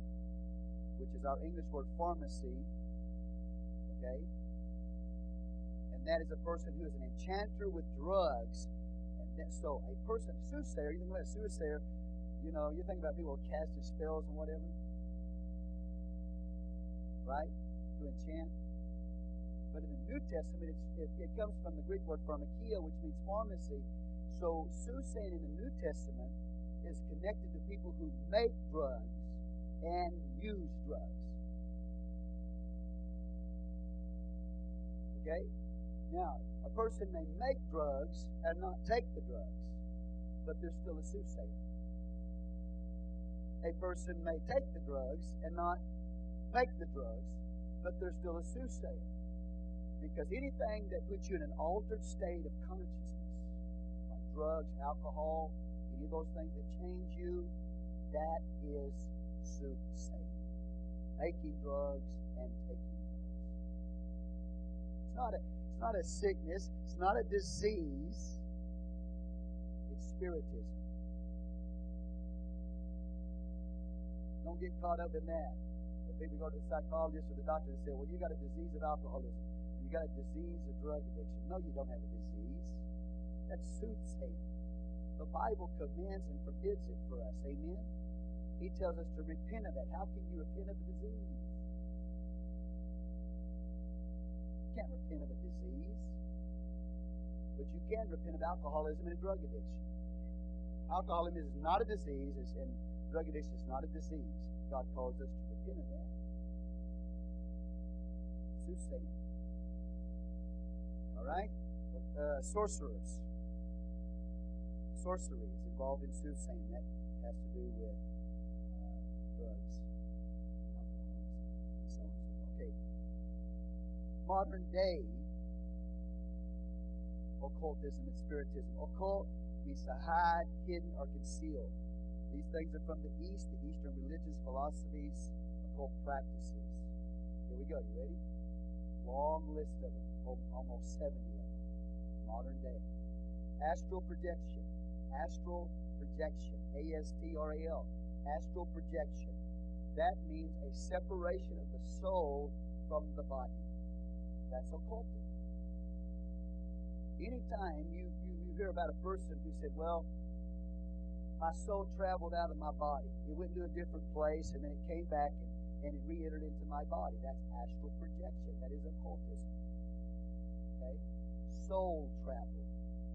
which is our English word pharmacy. Okay, And that is a person who is an enchanter with drugs. And that, so a person, soothsayer, you think about a soothsayer, you know, you think about people casting spells and whatever. Right? To enchant. But in the New Testament, it, it, comes from the Greek word pharmakia, which means pharmacy. So soothsaying in the New Testament is connected to people who make drugs and use drugs. Okay? Now, a person may make drugs and not take the drugs, but they're still a soothsayer. A person may take the drugs and not make the drugs, but they're still a soothsayer. Because anything that puts you in an altered state of consciousness, like drugs, alcohol, any of those things that change you, that is soothsaying. Taking drugs and taking drugs. It's not a it's not a sickness. It's not a disease. It's spiritism. Don't get caught up in that. If people go to the psychologist or the doctor and say, well, you got a disease of alcoholism. You got a disease of drug addiction. No, you don't have a disease. That's soothsaying. The Bible commands and forbids it for us. Amen? He tells us to repent of that. How can you repent of a disease? You can't repent of a disease, but you can repent of alcoholism and drug addiction. Alcoholism is not a disease, and drug addiction is not a disease. God calls us to repent of that. Soothsaying. All right? Uh, sorcerers. sorcery is involved in soothsaying. That has to do with uh, drugs, and so on and so forth. Okay. Modern day occultism and spiritism. Occult means to hide, hidden, or conceal. These things are from the East, the Eastern religions, philosophies, occult practices. Here we go. You ready? Long list of them, almost 70 of them. Modern day. Astral projection. Astral projection. A S T R A L. Astral projection. That means a separation of the soul from the body. That's occultic. Anytime you, you, you hear about a person who said, Well, my soul traveled out of my body. It went to a different place and then it came back and, and it re entered into my body. That's astral projection. That is occultism. Okay? Soul travel.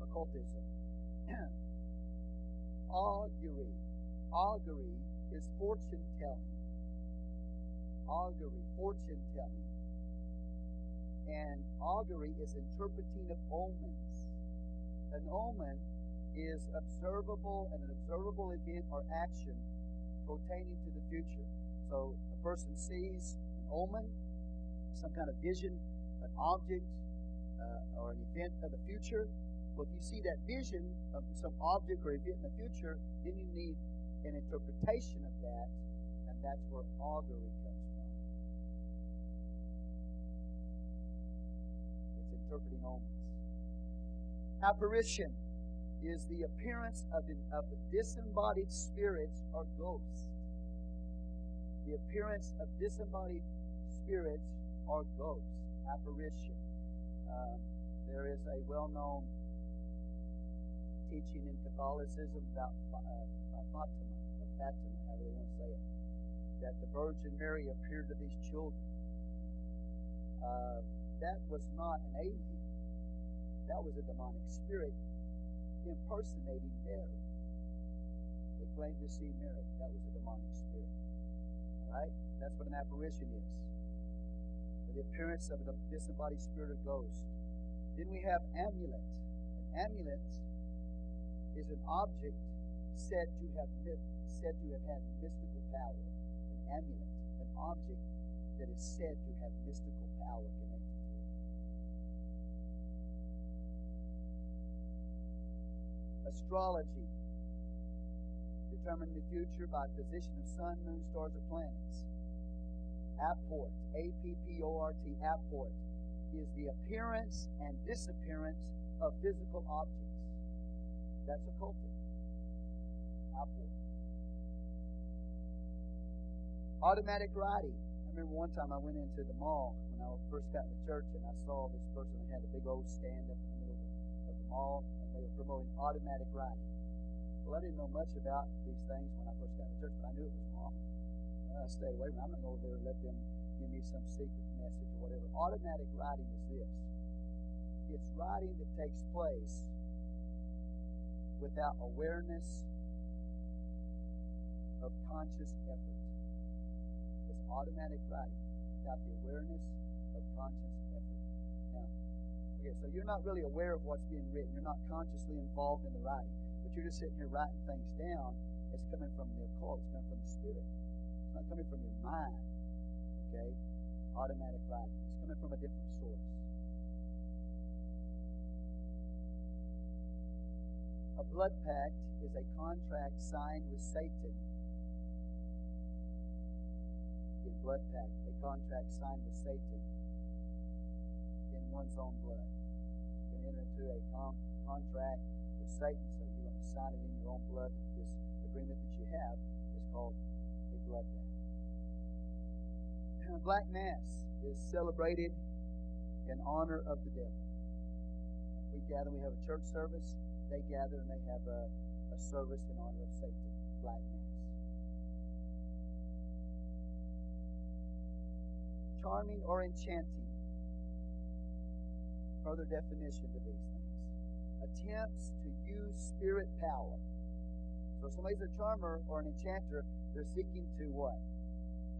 Occultism. Augury. Augury is fortune telling. Augury, fortune telling. And augury is interpreting of omens. An omen is observable and an observable event or action pertaining to the future. So person sees an omen, some kind of vision, an object, uh, or an event of the future. Well, if you see that vision of some object or event in the future, then you need an interpretation of that, and that's where augury comes from. It's interpreting omens. Apparition is the appearance of, of the disembodied spirits or ghosts. The appearance of disembodied spirits or ghosts. Apparition. Um, there is a well known teaching in Catholicism about uh, Fatima, or Fatima, however they want to say it, that the Virgin Mary appeared to these children. Uh, that was not an alien. That was a demonic spirit impersonating Mary. They claimed to see Mary. That was a demonic spirit. Right? That's what an apparition is. The appearance of a disembodied spirit or ghost. Then we have amulet. An amulet is an object said to have said to have had mystical power. An amulet, an object that is said to have mystical power connected to it. Astrology. Determine the future by position of sun, moon, stars, or planets. Apport, A P P O R T, apport, is the appearance and disappearance of physical objects. That's occultic. Apport. Automatic writing. I remember one time I went into the mall when I first got in the church and I saw this person that had a big old stand up in the middle of the mall and they were promoting automatic writing. Well, I didn't know much about these things when I first got to church, but I knew it was wrong. I stayed away from. I'm not going to go over there and let them give me some secret message or whatever. Automatic writing is this it's writing that takes place without awareness of conscious effort. It's automatic writing without the awareness of conscious effort. Now, Okay, so you're not really aware of what's being written. You're not consciously involved in the writing, but you're just sitting here writing things down. It's coming from the occult. It's coming from the spirit. It's not coming from your mind. Okay, automatic writing. It's coming from a different source. A blood pact is a contract signed with Satan. In blood pact, a contract signed with Satan in one's own blood. You can enter into a con- contract with Satan, going to sign it in your own blood. This agreement that you have is called a blood pact. Black Mass is celebrated in honor of the devil. We gather, we have a church service. They gather and they have a, a service in honor of Satan. Black Mass. Charming or enchanting further definition to these things. Attempts to use spirit power. So if somebody's a charmer or an enchanter, they're seeking to what?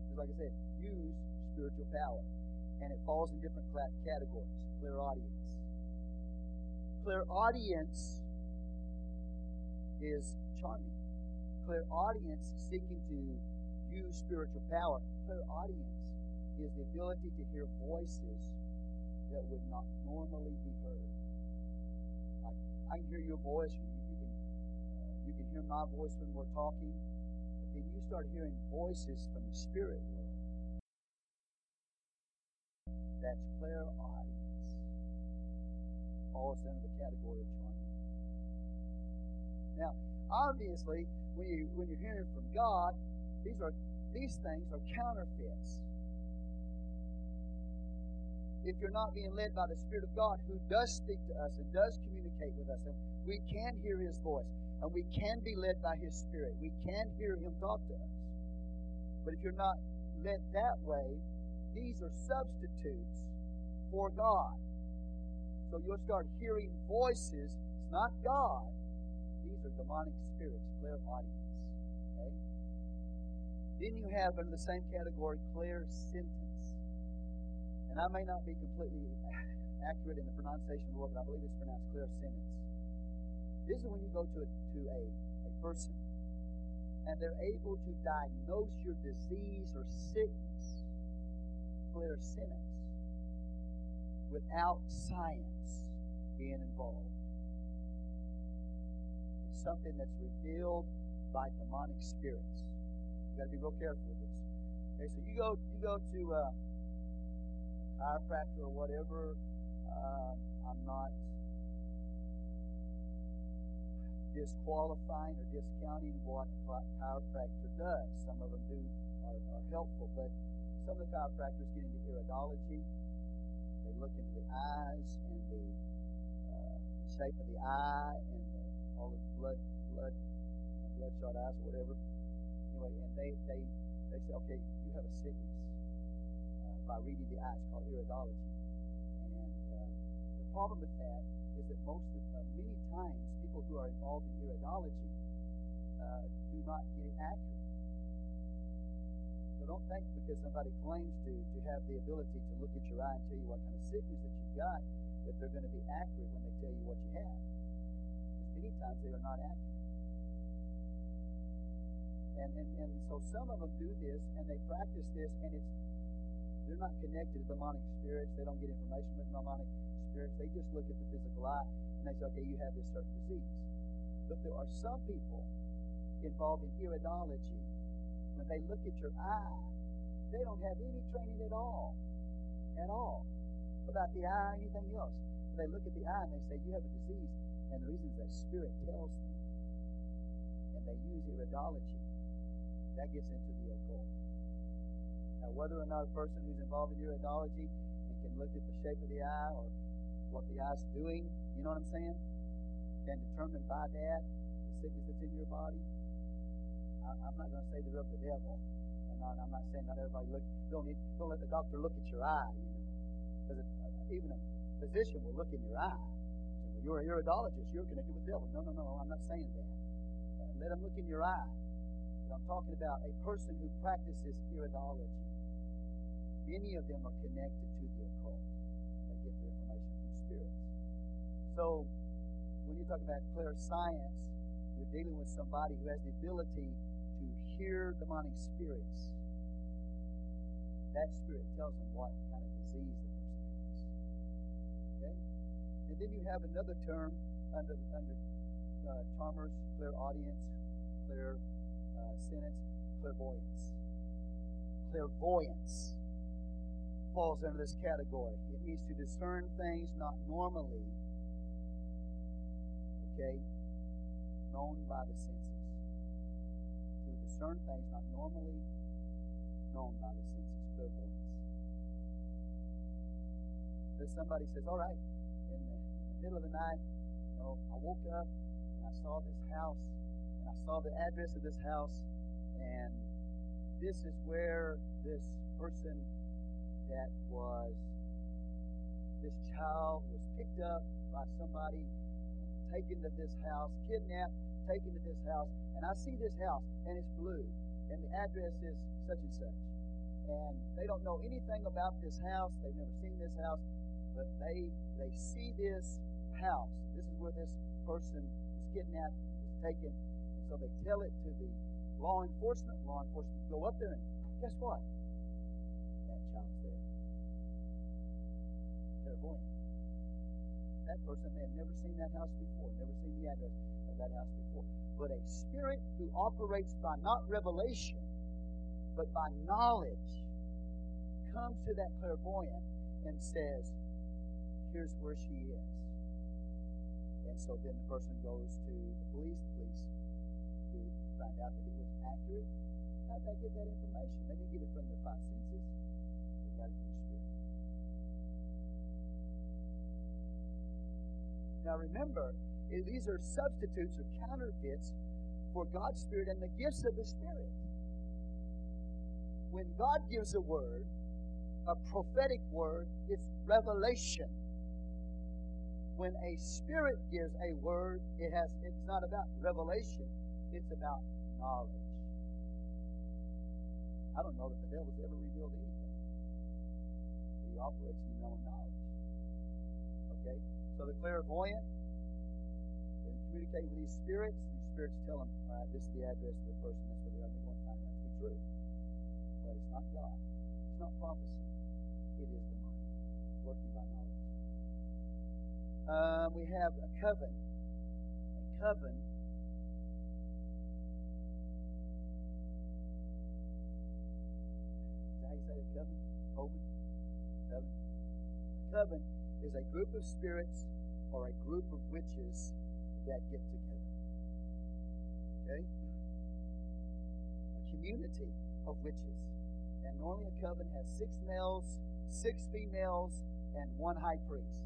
Just like I said, use spiritual power. And it falls in different categories. Clairaudience. Clear audience is charming. Clairaudience seeking to use spiritual power. Clairaudience is the ability to hear voices that would not normally be heard. I can hear your voice, you, you can uh, you can hear my voice when we're talking, but then you start hearing voices from the spirit world. That's clairaudience. Falls under the category of charming. Now, obviously, when you when you're hearing from God, these are these things are counterfeits. If you're not being led by the Spirit of God, who does speak to us and does communicate with us, and we can hear His voice, and we can be led by His Spirit, we can hear Him talk to us. But if you're not led that way, these are substitutes for God. So you'll start hearing voices. It's not God. These are demonic spirits, clairaudience. Okay? Then you have under the same category clairsentience. And I may not be completely accurate in the pronunciation of the word, but I believe it's pronounced clairsentience. This is when you go to a, to a, a person and they're able to diagnose your disease or sickness, clairsentience, without science being involved. It's something that's revealed by demonic spirits. You got to be real careful with this. Okay, so you go you go to uh, chiropractor or whatever. Uh, I'm not disqualifying or discounting what chiropractor does. Some of them do are, are helpful, but some of the chiropractors get into iridology. They look into the eyes and the, uh, the shape of the eye and the, all the blood, blood, you know, bloodshot eyes or whatever. Anyway, and they they they say, okay, you have a sickness by reading the eyes called iridology. And uh, the problem with that is that most of uh, many times people who are involved in iridology uh, do not get it accurate. So don't think because somebody claims to to have the ability to look at your eye and tell you what kind of sickness that you've got that they're going to be accurate when they tell you what you have. Because many times they are not accurate. And, and, and so some of them do this and they practice this and it's they're not connected to demonic spirits. They don't get information from demonic spirits. They just look at the physical eye and they say, okay, you have this certain disease. But there are some people involved in iridology. When they look at your eye, they don't have any training at all, at all, about the eye or anything else. But they look at the eye and they say, you have a disease. And the reason is that spirit tells them. And they use iridology. That gets into the occult. Now, whether or not a person who's involved in iridology and can look at the shape of the eye or what the eye's doing, you know what I'm saying? Can determine by that the sickness that's in your body. I, am not going to say they're of the devil. And not, I'm not saying not everybody look. Don't don't let the doctor look at your eye, you know, because uh, even a physician will look in your eye. Well, you're a iridologist. You're connected with the devil. No, no, no. I'm not saying that. Uh, let them look in your eye. I'm talking about a person who practices iridology. Many of them are connected to the occult. They get their information from spirits. So, when you talk about clairscience, you're dealing with somebody who has the ability to hear demonic spirits. That spirit tells them what kind of disease the person has. Okay? And then you have another term under under uh, charmers, clairaudience, clear uh, sentence, clairvoyance. Clairvoyance falls under this category. It means to discern things not normally, okay, known by the senses. To discern things not normally known by the senses, clairvoyance. There's somebody says, all right, in the, in the middle of the night, you know, I woke up and I saw this house I saw the address of this house, and this is where this person that was this child was picked up by somebody, taken to this house, kidnapped, taken to this house, and I see this house, and it's blue, and the address is such and such. And they don't know anything about this house. They've never seen this house, but they they see this house. This is where this person was kidnapped, was taken. So they tell it to the law enforcement. Law enforcement go up there and guess what? That child's there. Clairvoyant. That person may have never seen that house before, never seen the address of that house before. But a spirit who operates by not revelation, but by knowledge, comes to that clairvoyant and says, Here's where she is. And so then the person goes to the police. The police find out that it was accurate. How did they get that information? They didn't get it from their five senses. They got it from the Spirit. Now remember, these are substitutes or counterfeits for God's Spirit and the gifts of the Spirit. When God gives a word, a prophetic word, it's revelation. When a spirit gives a word, it has it's not about revelation, it's about knowledge. I don't know that the devil's ever revealed anything. He operates in the realm of knowledge. Okay? So the clairvoyant they communicate with these spirits. These spirits tell them, all right, this is the address of the person. That's where they are. They're going to find out to be true. But it's not God. It's not prophecy. It is the mind working by knowledge. Um, we have a coven. A coven how you say? Coven? Coven? Coven. A coven is a group of spirits or a group of witches that get together. Okay? A community of witches. And normally a coven has six males, six females, and one high priest.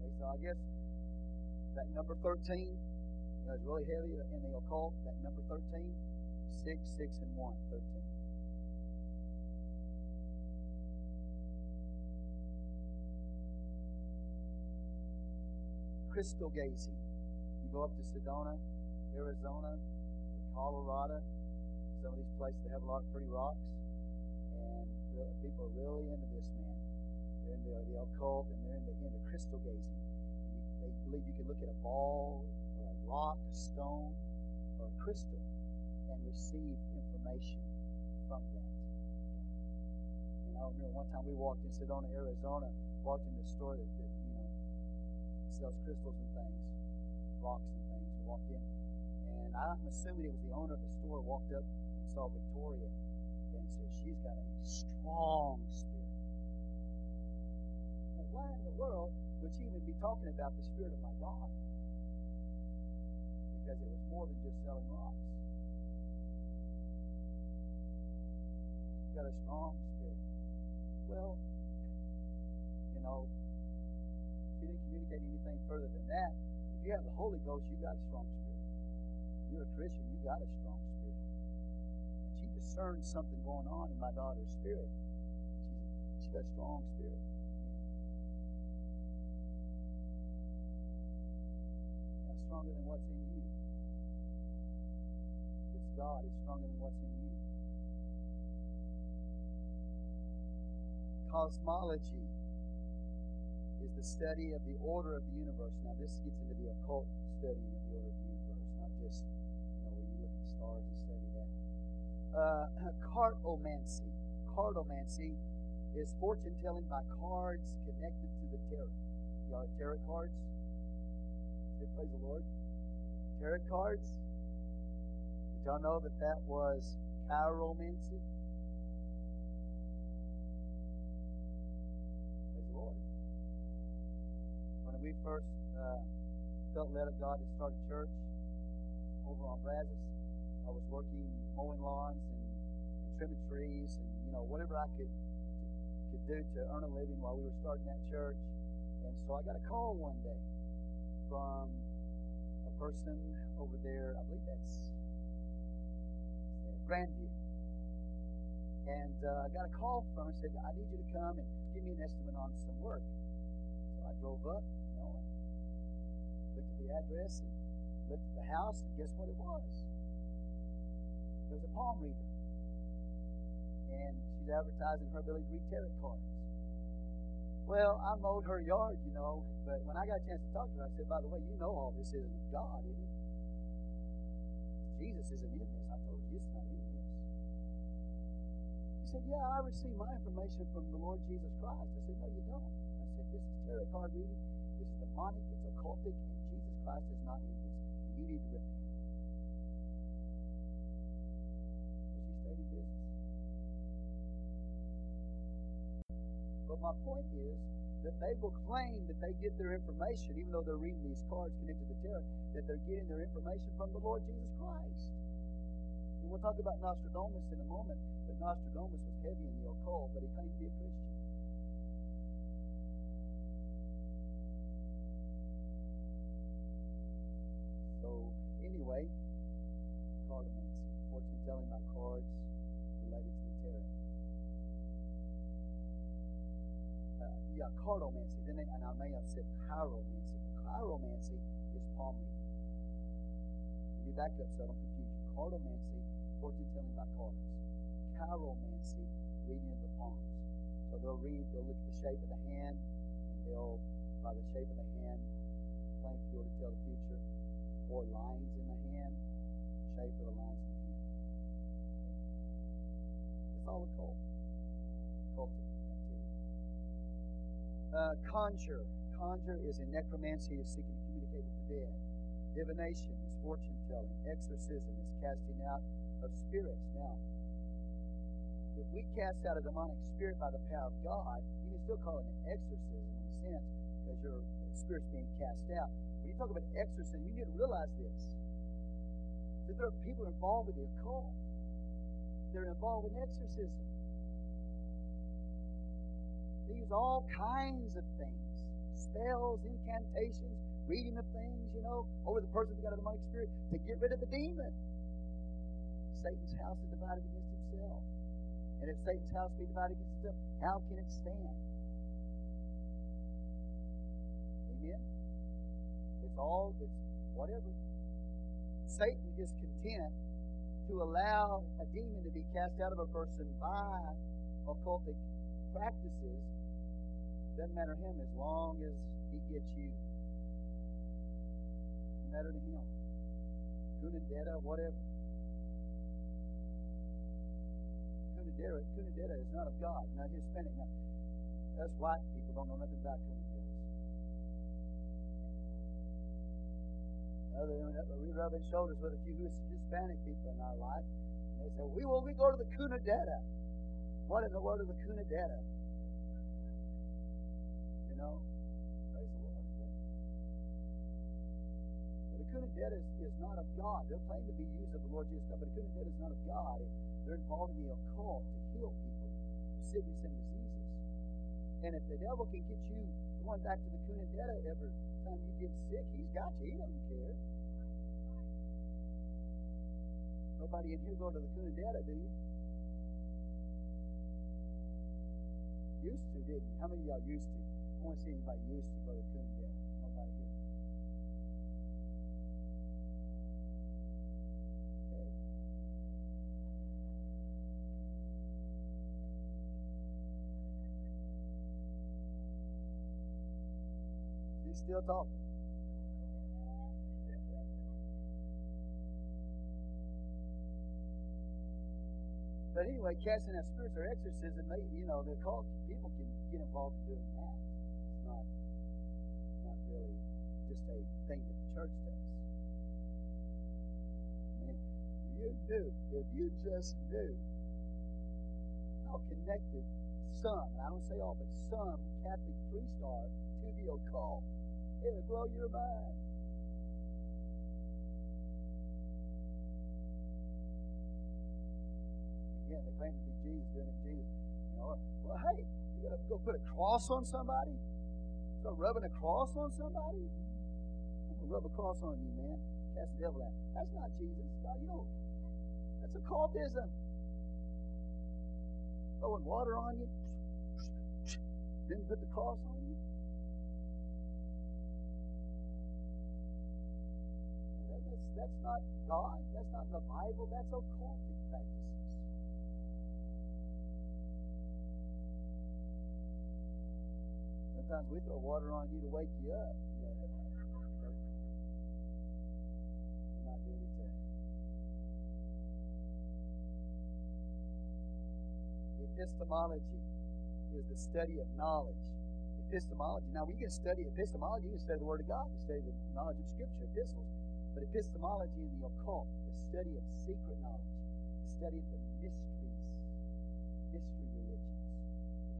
Okay, so I guess that number 13 you know, is really heavy in the occult. That number 13, 6, 6, and 1, 13. Crystal gazing. You go up to Sedona, Arizona, Colorado, some of these places they have a lot of pretty rocks, and people are really into this man. They're into the occult and they're into, into crystal gazing. And you, they believe you can look at a ball or a rock, a stone, or a crystal and receive information from that. And I remember one time we walked in Sedona, Arizona, walked in the store that, that sells crystals and things, rocks and things. We walked in, and I'm assuming it was the owner of the store walked up and saw Victoria and said, She's got a strong spirit. Well, why in the world would she even be talking about the spirit of my daughter? Because it was more than just selling rocks. She's got a strong spirit. Well, you know, anything further than that. If you have the Holy Ghost, you got a strong spirit. You're a Christian, you got a strong spirit. And she discerned something going on in my daughter's spirit. She's, she got a strong spirit. Now, stronger than what's in you. It's God. It's stronger than what's in you. Cosmology is the study of the order of the universe. Now, this gets into the occult study of the order of the universe, not just, you know, where you look at the stars and study that. Uh, cartomancy. Cartomancy is fortune telling by cards connected to the tarot. Y'all have tarot cards? Praise the Lord. Tarot cards? Did y'all know that that was chiromancy? When we first uh, felt led of God to start a church over on Brazos, I was working mowing lawns and, and trimming trees and you know whatever I could could do to earn a living while we were starting that church. And so I got a call one day from a person over there. I believe that's Grandview. And uh, I got a call from her and said, I need you to come and give me an estimate on some work. So I drove up, looked at the address and looked at the house, and guess what it was? It was a palm reader. And she's advertising her ability to read tarot cards. Well, I mowed her yard, you know, but when I got a chance to talk to her, I said, by the way, you know all this isn't of God, is it? Jesus isn't in this. I told her, Jesus not in this. She said, Yeah, I received my information from the Lord Jesus Christ. I said, No, you don't. I said, This is tarot card reading. This is demonic. It's occultic, and Jesus Christ is not in this. And you need to repent. Well, she stayed in business. But my point is that they will claim that they get their information, even though they're reading these cards connected to the tarot, that they're getting their information from the Lord Jesus Christ. And we'll talk about Nostradamus in a moment, but Nostradamus was heavy in the occult, but he claimed to be a Christian. So, anyway, cartomancy, fortune telling by cards related to the tarot. Uh, yeah, cartomancy. Then they, and I may have said chiromancy. Chiromancy is palm reading. Let me back up so I don't confuse you. Cartomancy, fortune telling by cards. Chiromancy, reading of the palms. So they'll read, they'll look at the shape of the hand, and they'll, by the shape of the hand, to be able to tell the future, lines in the hand, shape of the lines in the hand. It's all occult. Occultic activity. Uh, conjure. Conjure is in necromancy, is seeking to communicate with the dead. Divination is fortune telling. Exorcism is casting out of spirits. Now, if we cast out a demonic spirit by the power of God, you can still call it an exorcism in a sense, because your spirit's being cast out. When you talk about exorcism, you need to realize this. That there are people involved with the occult. They're involved in exorcism. They use all kinds of things. Spells, incantations, reading of things, you know, over the person that got a demonic spirit to get rid of the demon. Satan's house is divided against himself. And if Satan's house be divided against itself, how can it stand? It's all, it's whatever. Satan is content to allow a demon to be cast out of a person by occultic practices. Doesn't matter him as long as he gets you. Doesn't matter to him. Curandera, whatever. Curandera, Curandera is not of God, not Hispanic. Now, us white people don't know nothing about Curanderas. Other than we rubbing shoulders with a few Hispanic people in our life. And they say, we will we go to the Curandera. What in the world is the Curandera? You know? Praise the Lord. But the Curandera is, is not of God. They're claiming to be used of the Lord Jesus Christ, but the Curandera is not of God. They're involved in the occult to heal people of sickness and diseases. And if the devil can get you going back to the Curandera every time you get sick, he's got you. He doesn't care. Nobody in here go to the Curandera, do you? Used to, didn't you? How many y'all used to? I want to see anybody used to go to the But anyway, casting out spirits or exorcism, they, you know, they're called people can get involved in doing that. It's not, not really just a thing that the church does. I mean, you knew, if you just knew how connected some, I don't say all, but some Catholic priests are to the occult, it would blow your mind. again, they claim to be Jesus, doing it Jesus. You know, well, hey, you gotta go put a cross on somebody? Start rubbing a cross on somebody? I'm gonna rub a cross on you, man. Cast the devil out. That's not Jesus. God, you know, that's a occultism. Throwing water on you, then put the cross on That's, that's not God. That's not the Bible. That's occultic practices. Sometimes we throw water on you to wake you up. Not doing it. Epistemology is the study of knowledge. Epistemology. Now we can study epistemology. You can study the Word of God, you can study the knowledge of Scripture, epistles. But epistemology in the occult, the study of secret knowledge, the study of the mysteries, mystery religions,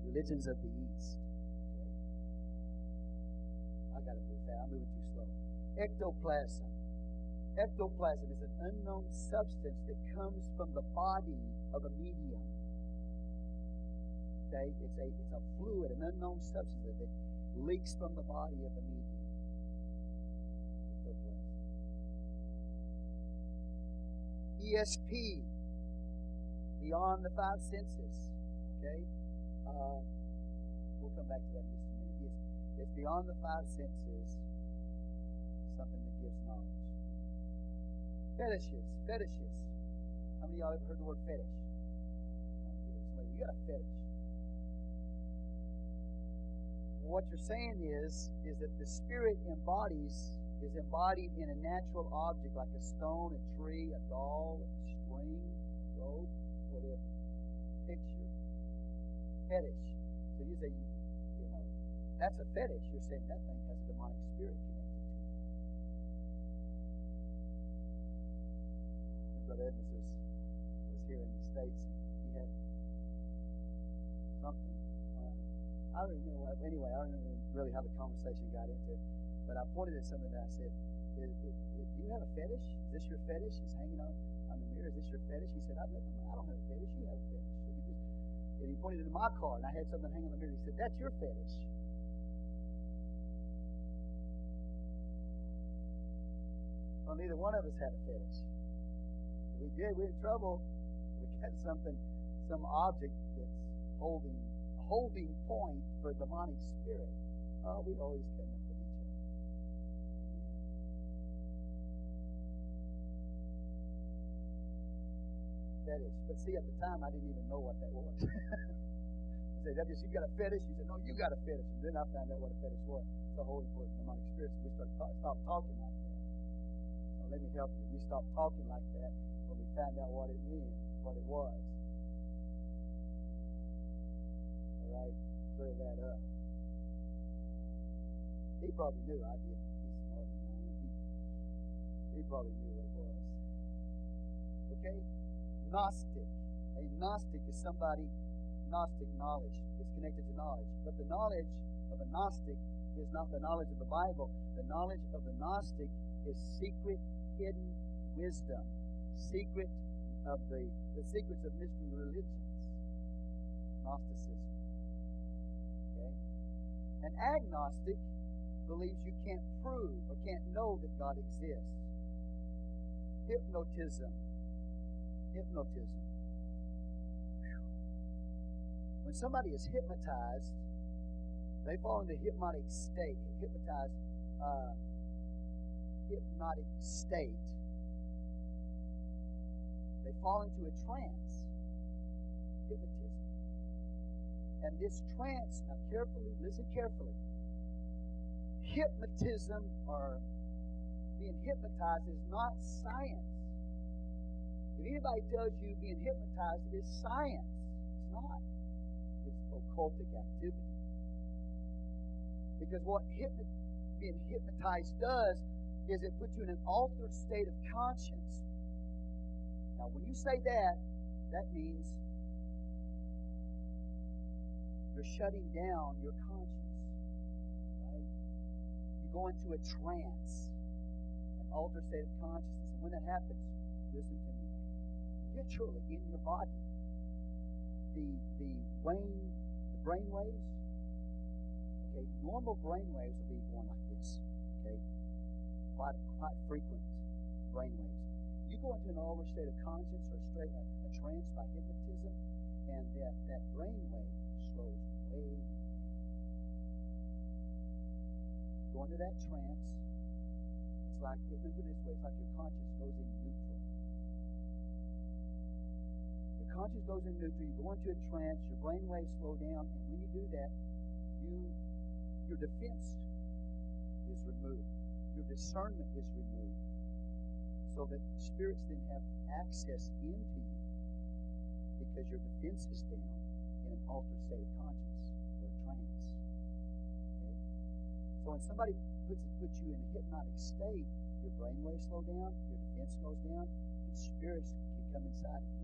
religions of the East. Okay. I got to move fast. I'm moving too slow. Ectoplasm. Ectoplasm is an unknown substance that comes from the body of a medium. Okay, it's a it's a fluid, an unknown substance that leaks from the body of the medium. ESP, beyond the five senses. Okay, uh, we'll come back to that in just a minute. It's, it's beyond the five senses. Something that gives knowledge. Fetishes, fetishes. How many of y'all ever heard the word fetish? Somebody, you got a fetish what you're saying is is that the spirit embodies is embodied in a natural object like a stone, a tree, a doll, a string, rope, whatever. Picture. Fetish. So you say, you know, that's a fetish. You're saying that thing has a demonic spirit connected to it. Brother Evans was, was here in the States and he had something uh, I don't remember anyway, I don't remember really how the conversation got into it. But I pointed at something that I said, Do you have a fetish? Is this your fetish? Is hanging on, on the mirror? Is this your fetish? He said, I, I don't have a fetish. You have a fetish. Look at this. And he pointed to my car, and I had something hanging on the mirror. He said, That's your fetish. Well, neither one of us had a fetish. If we did, we're in trouble. We had something, some object that's holding holding point for a demonic spirit. Oh, we always connect Fetish. But see, at the time, I didn't even know what that was. I said, that just, you got a fetish? He said, no, you got a fetish. And then I found out what a fetish was. A holding point for demonic spirits. we started talk, stopped talking like that. So let me help you. We stopped talking like that when we found out what it meant, what it was. All right, Clear that up. He probably knew I did. He's smarter than I am. He, he probably knew what it was. Okay? Gnostic. A Gnostic is somebody, Gnostic knowledge. is connected to knowledge. But the knowledge of a Gnostic is not the knowledge of the Bible. The knowledge of the Gnostic is secret, hidden wisdom. Secret of the, the secrets of mystery religions. Gnosticism. Okay? An agnostic believes you can't prove or can't know that God exists. Hypnotism. Hypnotism. When somebody is hypnotized, they fall into hypnotic state, hypnotized, uh, hypnotic state. They fall into a trance. Hypnotism. And this trance, now carefully, listen carefully. Hypnotism or being hypnotized is not science. If anybody tells you being hypnotized is science, it's not. It's occultic activity. Because what hypno- being hypnotized does is it puts you in an altered state of conscience. Now, when you say that, that means you're shutting down your conscience. Right? You go into a trance, an altered state of consciousness. And when that happens, listen to. Literally in your body, the the wane, the brain waves, okay, normal brain waves will be going like this. Okay? Quite quite frequent brain waves. You go into an altered state of conscience or a, straight, a, a trance by hypnotism, and that, that brain wave slows way. Go into that trance. It's like, let me put it this way, it's like your conscience goes in neutral. Conscience goes into neutral, you go into a trance, your brain waves slow down, and when you do that, you your defense is removed, your discernment is removed, so that spirits then have access into you because your defense is down in an altered state of conscience or a trance. Okay? So when somebody puts, puts you in a hypnotic state, your brain waves slow down, your defense goes down, and spirits can come inside of you.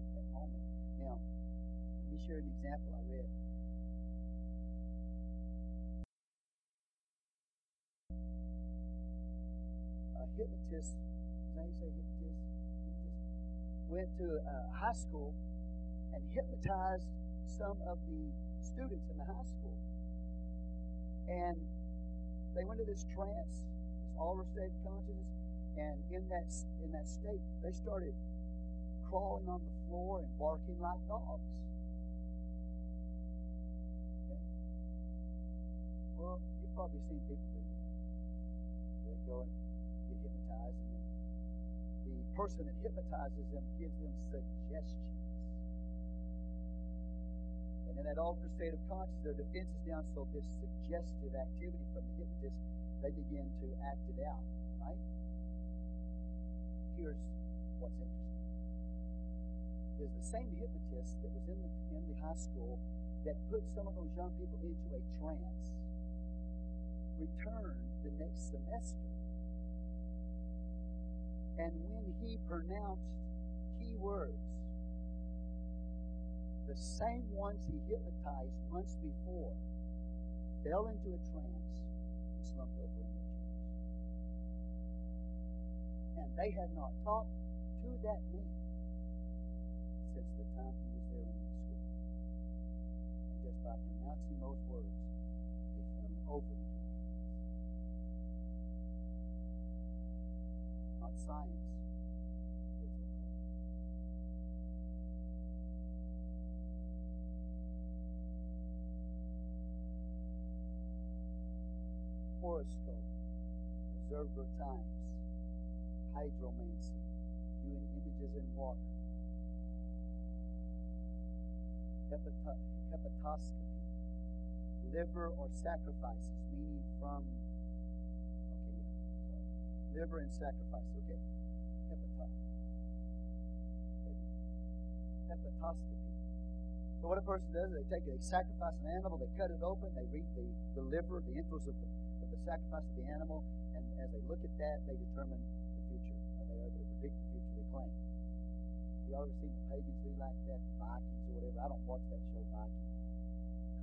Now, let me share an example I read. A hypnotist, is that how you say hypnotist? hypnotist? Went to a high school and hypnotized some of the students in the high school. And they went into this trance, this altered state of consciousness, and in that in that state, they started crawling on the floor and barking like dogs. Okay. Well, you've probably seen people do that. They go and get hypnotized, and then the person that hypnotizes them gives them suggestions. And in that altered state of consciousness, their defense is down, so this suggestive activity from the hypnotist, they begin to act it out, right? Here's what's interesting. Is the same hypnotist that was in the in the high school that put some of those young people into a trance returned the next semester. And when he pronounced key words, the same ones he hypnotized months before fell into a trance and slumped over in their chairs. And they had not talked to that man Just by pronouncing those words, they fell over into a trance. Not science, horoscope, observer times, hydromancy, viewing images in water, hepata- hepatoscopy, liver or sacrifices, meaning from, okay, yeah, sorry, liver and sacrifice, okay, hepatos, hepatoscopy. So what a person does, is they take it, they sacrifice an animal, they cut it open, they read the, the liver, the entrails of the, of the sacrifice of the animal, and as they look at that, they determine the future. Are they able to predict the future they claim? You ever seen the pagans do like that, Vikings or whatever? I don't watch that show, Vikings.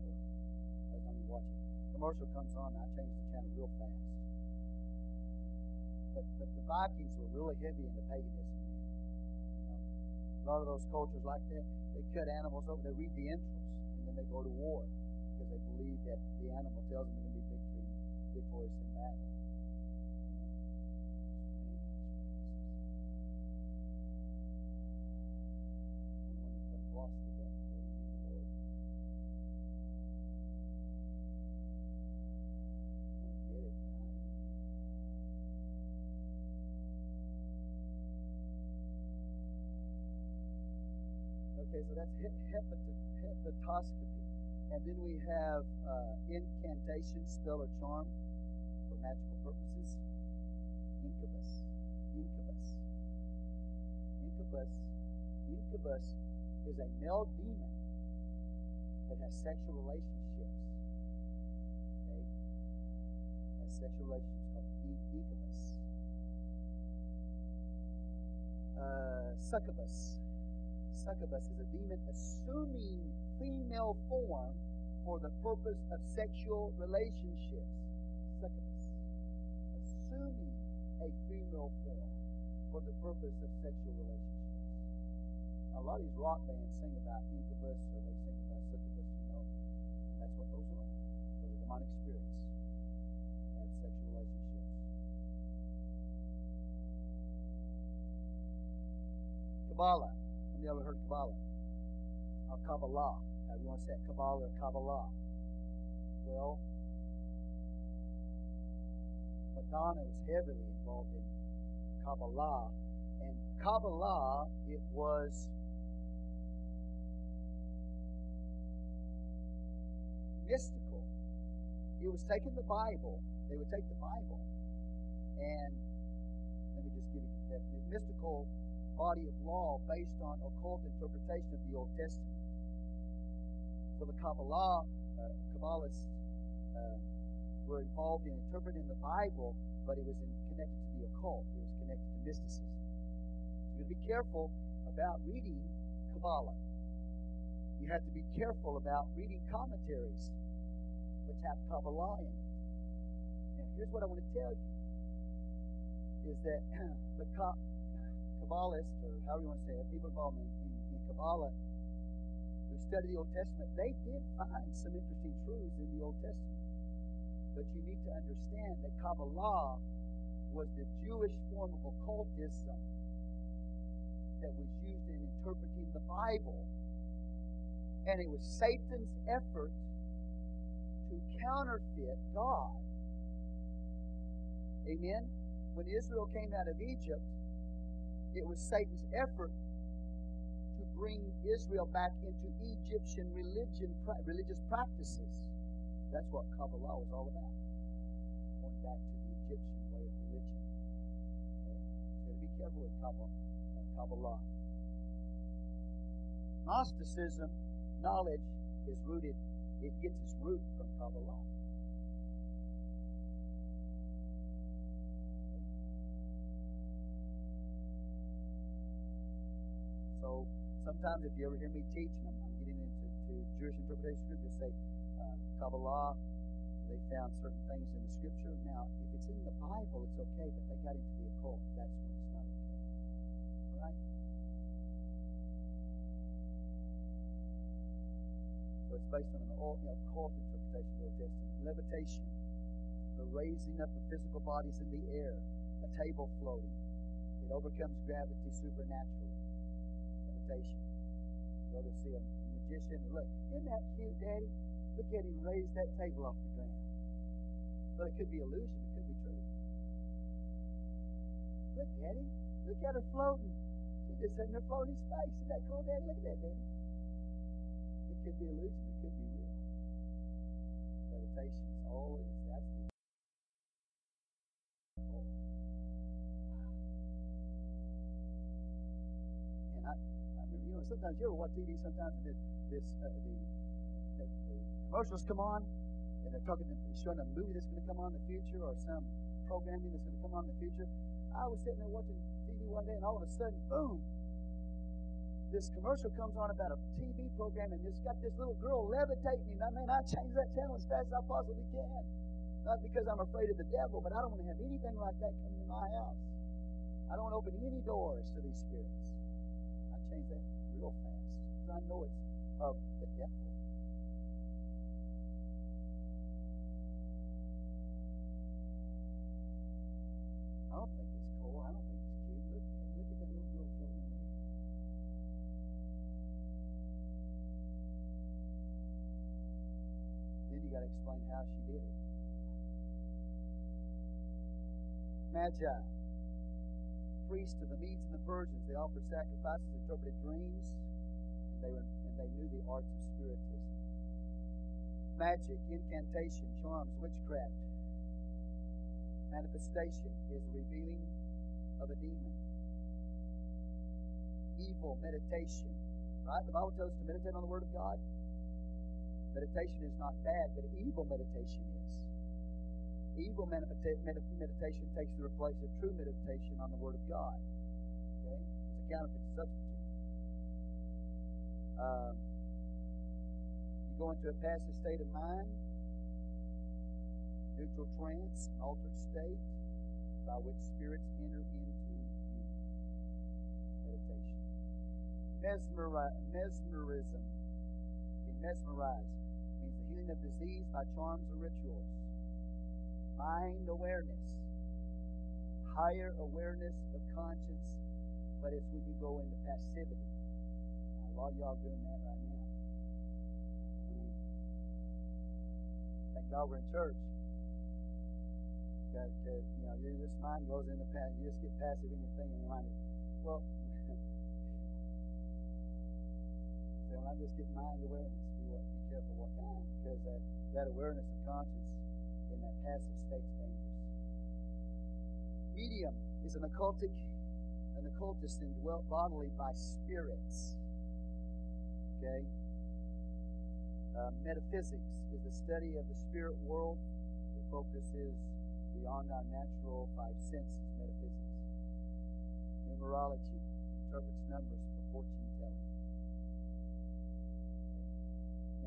I don't even watch it. Commercial comes on, I change the channel real fast. But but the Vikings were really heavy into paganism. You know, a lot of those cultures like that, they cut animals over, they read the entrails, and then they go to war because they believe that the animal tells them they're going to be victory victorious in battle. Strange practices. I wonder if Brother Ross did that before he knew the Lord. I admit it. Okay, so that's he- hepat- hepatoscopy. And then we have uh, incantation, spell or charm for magical purposes. Incubus. Incubus. Incubus. Incubus is a male demon that has sexual relationships. Okay? Has sexual relationships called in- incubus. Uh, succubus. Succubus is a demon assuming female form for the purpose of sexual relationships. Succubus. Assuming a female form for the purpose of sexual relationships. A lot of these rock bands sing about incubus or they sing about succubus, you know. And that's what those are. Those are demonic spirits that have sexual relationships. Kabbalah. Have you ever heard Kabbalah? Or Kabbalah. However you want to say it, Kabbalah or Kabbalah. Well, Madonna was heavily involved in Kabbalah. And Kabbalah, it was mystical. it was taking the Bible. They would take the Bible, and let me just give you the definition: mystical body of law based on occult interpretation of the Old Testament. So the Kabbalah, uh, Kabbalists uh, were involved in interpreting the Bible, but it was in, connected to the occult. It was connected to mysticism. So you be careful about reading Kabbalah. You have to be careful about reading commentaries which have Kabbalah in it. Now, here's what I want to tell you is that the Kabbalists, or however you want to say it, people involved in, in, in Kabbalah who study the Old Testament, they did find some interesting truths in the Old Testament. But you need to understand that Kabbalah was the Jewish form of occultism that was used in interpreting the Bible. And it was Satan's effort to counterfeit God. Amen? When Israel came out of Egypt, it was Satan's effort to bring Israel back into Egyptian religion, religious practices. That's what Kabbalah was all about. Going back to the Egyptian way of religion. Okay? So be careful with Kabbalah. Uh, Kabbalah. Gnosticism, knowledge, is rooted, it gets its root from Kabbalah. So sometimes if you ever hear me teach, and I'm, I'm getting into to Jewish interpretation of Scripture, say uh, Kabbalah, they found certain things in the Scripture. Now, if it's in the Bible, it's okay, but they got into the occult, that's when it's not okay. All right? It's based on an occult interpretation of the Old Testament. Levitation, the raising up of physical bodies in the air, a table floating. It overcomes gravity supernaturally meditation. Go to see a magician. Look, isn't that cute, Daddy? Look at him raise that table off the ground. But it could be illusion. It could be true. Look, Daddy. Look at her floating. She's just sitting there floating in space. Isn't that cool, Daddy? Look at that, Daddy. It could be illusion. It could be real. Meditation is all it is. that's the. And I remember, you know, sometimes you ever watch TV sometimes this, this uh, the, the, the, commercials come on and they're talking, they're showing a movie that's going to come on in the future or some programming that's going to come on in the future. I was sitting there watching TV one day and all of a sudden, boom, this commercial comes on about a TV program and it's got this little girl levitating. And I mean, I change that channel as fast as I possibly can. Not because I'm afraid of the devil, but I don't want to have anything like that coming in my house. I don't want to open any doors to these spirits. I change that real fast because I know it's of the devil. I don't think it's cool. I don't think got to explain how she did it. Magi priests of the Medes and the Persians. They offered sacrifices, interpreted dreams, and they, were, and they knew the arts of spiritism. Magic, incantation, charms, witchcraft. Manifestation is the revealing of a demon. Evil, meditation. Right? The Bible tells us to meditate on the Word of God. Meditation is not bad, but evil meditation is. Evil meditation takes the place of true meditation on the Word of God. Okay? It's a counterfeit substitute. Um, you go into a passive state of mind, neutral trance, altered state by which spirits enter into you. Meditation. Mesmeri- mesmerism. Being mesmerized the healing of disease by charms or rituals mind awareness, higher awareness of conscience, but it's when you go into passivity. Now, a lot of y'all doing that right now. I mean, thank God we're in church. You know, your this mind goes into pass. You just get passive in your and reminded. Well, so I'm just getting mind awareness. Careful what kind, because that, that awareness of conscience in that passive state is dangerous. Medium is an occultic, an occultist indwelt bodily by spirits. Okay? Uh, metaphysics is the study of the spirit world. It focuses beyond our natural five senses, metaphysics. Numerology interprets numbers for fortune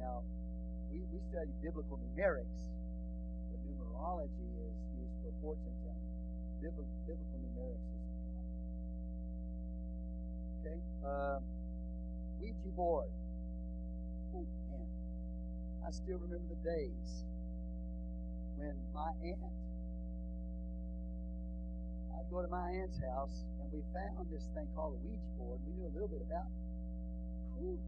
Now, we, we study biblical numerics, but numerology is used for fortune telling. Biblical, numerics is. Okay? Uh, Ouija board. Oh, man. I still remember the days when my aunt, I'd go to my aunt's house and we found this thing called a Ouija board. We knew a little bit about it. Whew.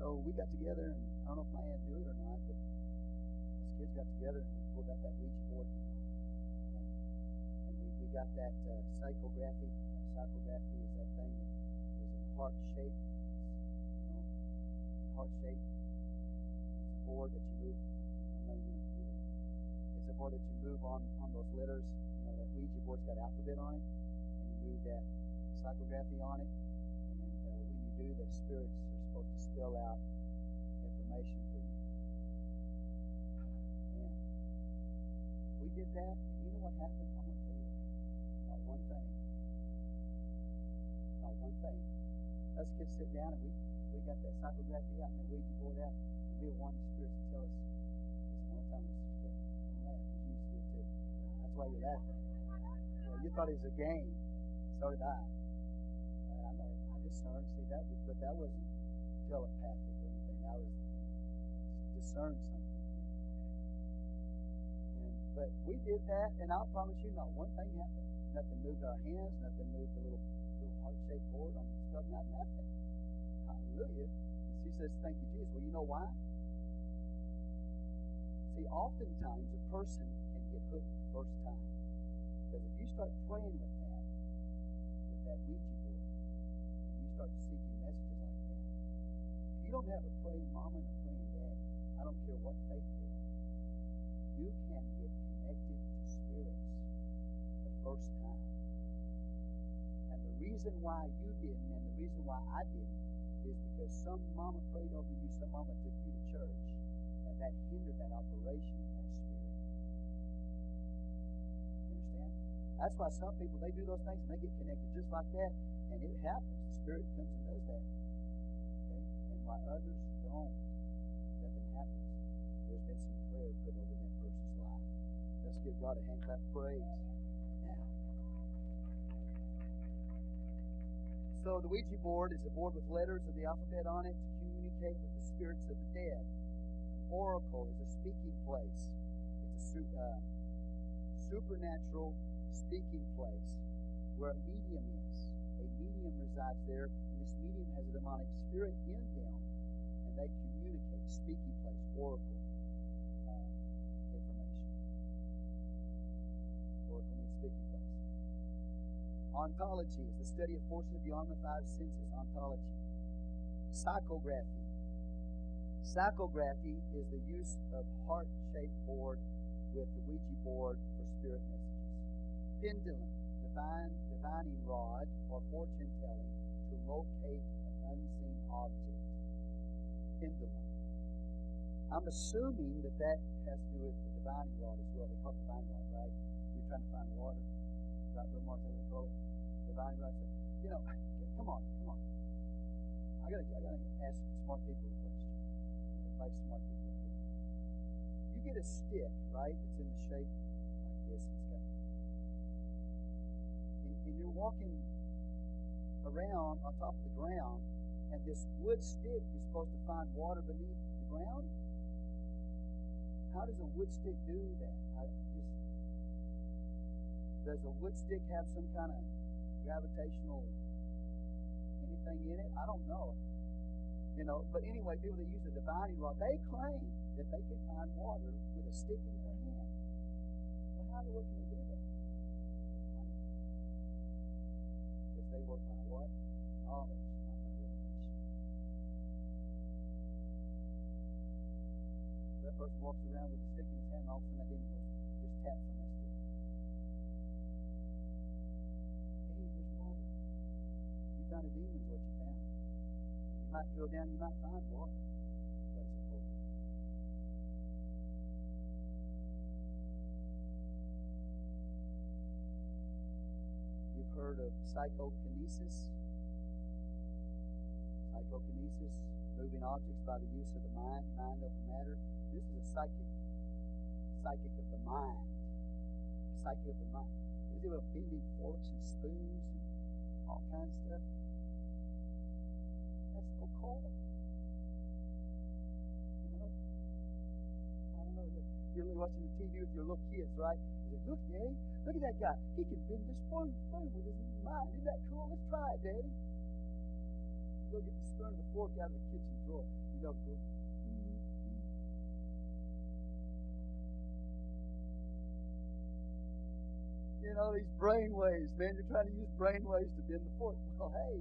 So we got together, and I don't know if my aunt knew it or not, but us kids got together and we pulled out that Ouija board, you know, and, and we, we got that uh, psychography. That psychography is that thing that is in heart shape, you know, heart shape. It's a board that you move. I'm not even going to do. It's a board that you move on on those letters. You know, that Ouija board's got alphabet on it, and you move that psychography on it. And uh, when you do, the spirits are to spell out information for you. Man, we did that, and you know what happened? I'm going to tell you what. Not one thing. Not one thing. Us kids sit down and we, we got that psychography out and that Ouija board out, and we were wanting spirits to tell us, listen, one time was scared. Don't laugh, because you used to do it too. That's why you're laughing. Yeah, you thought it was a game. So did I. I know. I discerned. See that, but that wasn't telepathic or anything. That was discern something. And, but we did that, and I'll promise you, not one thing happened. Nothing moved our hands. Nothing moved the little little heart-shaped board on the stuff. Not nothing. Hallelujah. And she says, "Thank you, Jesus." Well, you know why? See, oftentimes a person can get hooked the first time. Because if you start praying with that, with that Ouija board, and you start seeking you don't have a praying mama and a praying daddy, I don't care what faith they are, you can't get connected to spirits the first time. And the reason why you didn't, and the reason why I didn't, is because some mama prayed over you, some mama took you to church, and that hindered that operation of that spirit. You understand? That's why some people they do those things and they get connected just like that, and it happens. The spirit comes and does that. Why others don't, nothing happens. There's been some prayer put over that person's life. Let's give God a hand clap praise. Now. So the Ouija board is a board with letters of the alphabet on it to communicate with the spirits of the dead. An oracle is a speaking place. It's a su- uh, supernatural speaking place where a medium is. A medium resides there, and this medium has a demonic spirit in them, and they communicate. Speaking place, oracle uh, information. Oracle means speaking place. Ontology is the study of forces beyond the five senses. Ontology. Psychography. Psychography is the use of heart-shaped board with the Ouija board for spirit messages. Pendulum, divine divining rod or fortune telling to locate an unseen object. Pendulum. I'm assuming that that has to do with the divining rod as well. They call it divining rod, right? You're trying to find water. Right, what they call it? Divining rod. So, you know, come on, come on. I gotta, I gotta ask smart people a question. Everybody's smart people. You get a stick, right? It's in the shape like this. It's got, and, you're walking around on top of the ground, and this wood stick is supposed to find water beneath the ground. How does a wood stick do that? I just does a wood stick have some kind of gravitational anything in it? I don't know. You know, but anyway, people that use the divining rod, they claim that they can find water with a stick in their hand. Well, how in the world can they they work by what? Knowledge, not by revelation. that person walks around with a stick in his hand, and all of a sudden that demon goes, just taps on that stick. Hey, there's water. You found a demon, is what you found. You might drill down, you might find water, heard of psychokinesis. Psychokinesis, moving objects by the use of the mind, mind over matter. This is a psychic, psychic of the mind, psychic of the mind. Is it with bending forks and spoons and all kinds of stuff? That's occult. You know? I don't know. You're watching the TV with your little kids, right? Look, Daddy, look at that guy. He can bend the spoon, spoon with his mind. Isn't that cool? Let's try it, Daddy go get the spoon and the fork out of the kitchen drawer. You know, go, mm, mm, mm. You know, these brain waves, man. You're trying to use brain waves to bend the fork. Well, hey,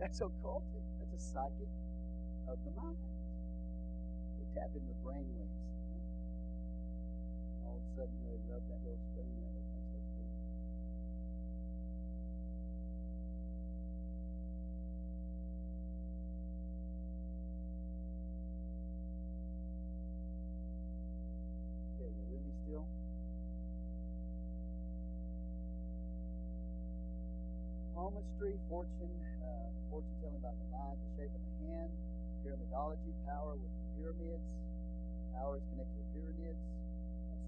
that's occultic. That's a psychic of the mind. They tap into the brain waves. All of a sudden, you know, they rub that little spoon and little thing starts moving. Okay, you with me still? Palmistry, fortune, uh, fortune telling about the line, the shape of the hand, pyramidology, power with pyramids, power is connected to pyramids,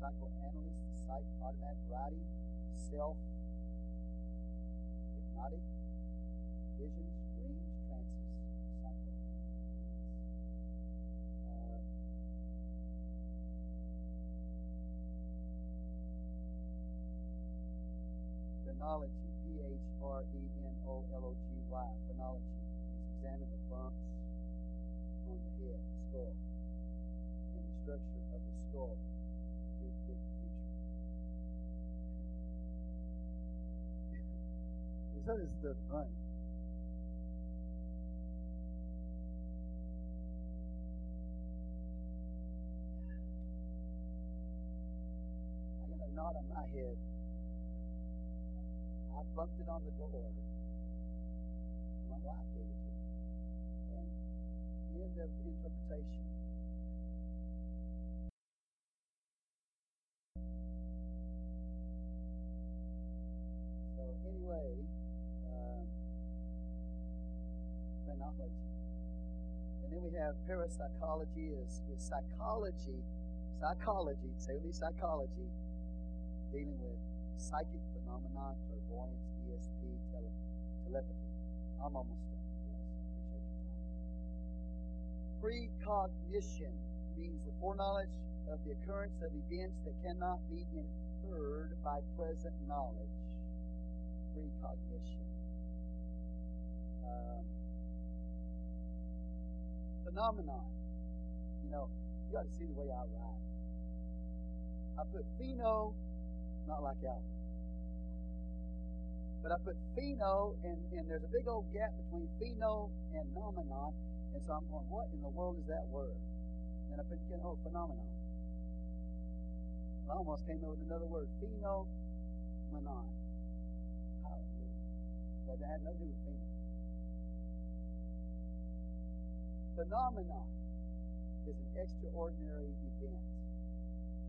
psychoanalyst, psych, automatic writing, self, hypnotic, visions, dreams, trances, psychoanalysis. Uh, phrenology, P H R E N O L O G Y, phrenology is examine the bumps This other stuff funny. I got a knot on my head. I bumped it on the door. My wife gave it to me. And end of interpretation. So anyway, um, phrenology. And then we have parapsychology is, is psychology, psychology, say with me psychology, dealing with psychic phenomena, clairvoyance, ESP, tele, telepathy. I'm almost done. Yes, I appreciate your time. Precognition means the foreknowledge of the occurrence of events that cannot be inferred by present knowledge. Precognition. Um, phenomenon. You know, you got to see the way I write. I put pheno, not like Albert. But I put pheno, and, and there's a big old gap between pheno and nomenon, and so I'm going, what in the world is that word? And I put, oh, phenomenon. I almost came up with another word, phenomenon. Hallelujah. But that had nothing to do with pheno. Phenomenon is an extraordinary event.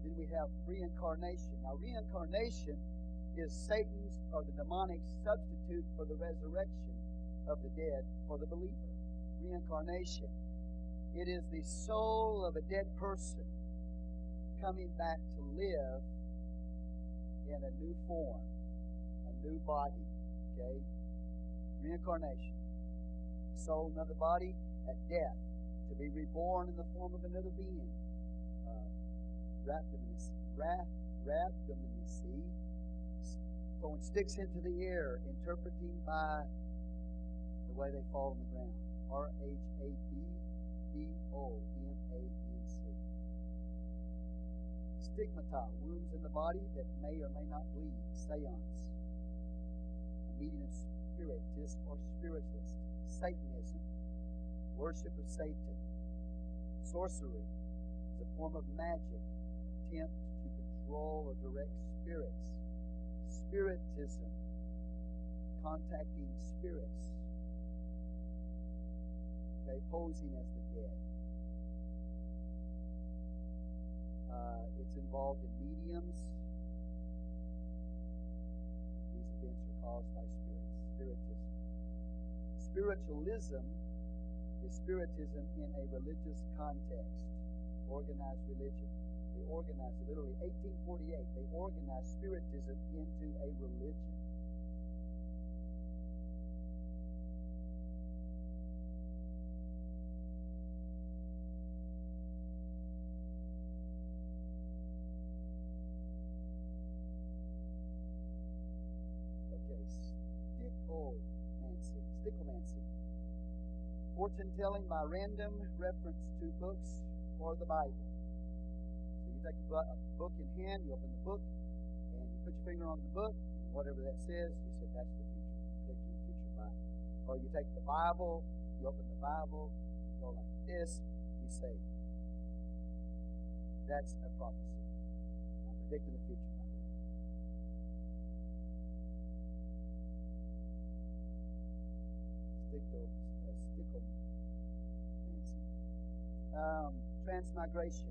Then we have reincarnation. Now, reincarnation is Satan's or the demonic substitute for the resurrection of the dead for the believer. Reincarnation. It is the soul of a dead person coming back to live in a new form, a new body. Okay? Reincarnation. Soul, another body at death, to be reborn in the form of another being. Uh, rhabdomancy, rhabdomancy, throwing sticks into the air, interpreting by the way they fall on the ground. R H A B D O M A N C. Stigmata, wounds in the body that may or may not bleed. Seance, a meeting of spiritists or spiritualists. Satanism, worship of Satan. Sorcery, is a form of magic, attempt to control or direct spirits. Spiritism, contacting spirits. Okay, posing as the dead. Uh, it's involved in mediums. These events are caused by spirits. Spiritism. Spiritualism is spiritism in a religious context, organized religion. They organized, it literally 1848, they organized spiritism into a religion. Fortune telling by random reference to books or the Bible. So you take a, book in hand, you open the book, and you put your finger on the book, whatever that says, you said that's the future. You take to the future by. Or you take the Bible, you open the Bible, you go like this, you say, that's a prophecy. I'm predicting the future by that. Um, transmigration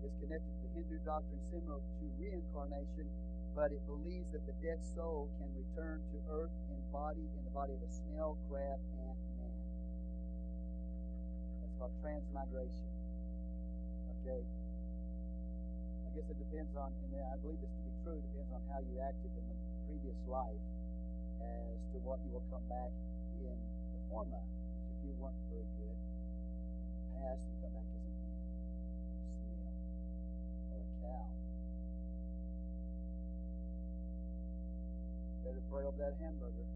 is connected to the Hindu doctrine similar to reincarnation, but it believes that the dead soul can return to earth in body in the body of a snail, crab, ant, man. That's called transmigration. Okay. I guess it depends on, and I believe this to be true, it depends on how you acted in the previous life as to what you will come back in the form of. If you weren't very good past, you come back as an ant or a snail or a cow. Better pray over that hamburger.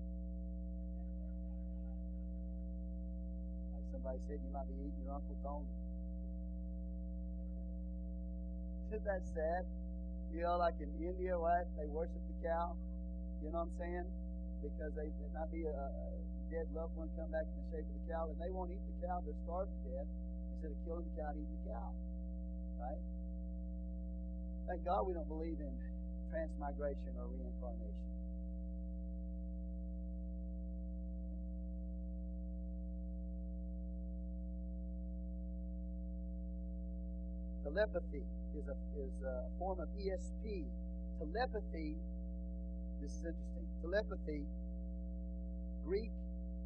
Like somebody said, you might be eating your Uncle Tony. Isn't that sad? You know, like in India, what? They worship the cow. You know what I'm saying? Because they, there might be a, a dead loved one come back in the shape of the cow, and they won't eat the cow. They're starved to death. Instead of killing the cow, eating the cow. Right? Thank God we don't believe in transmigration or reincarnation. Telepathy is a, is a form of ESP. Telepathy, this is interesting. Telepathy, Greek,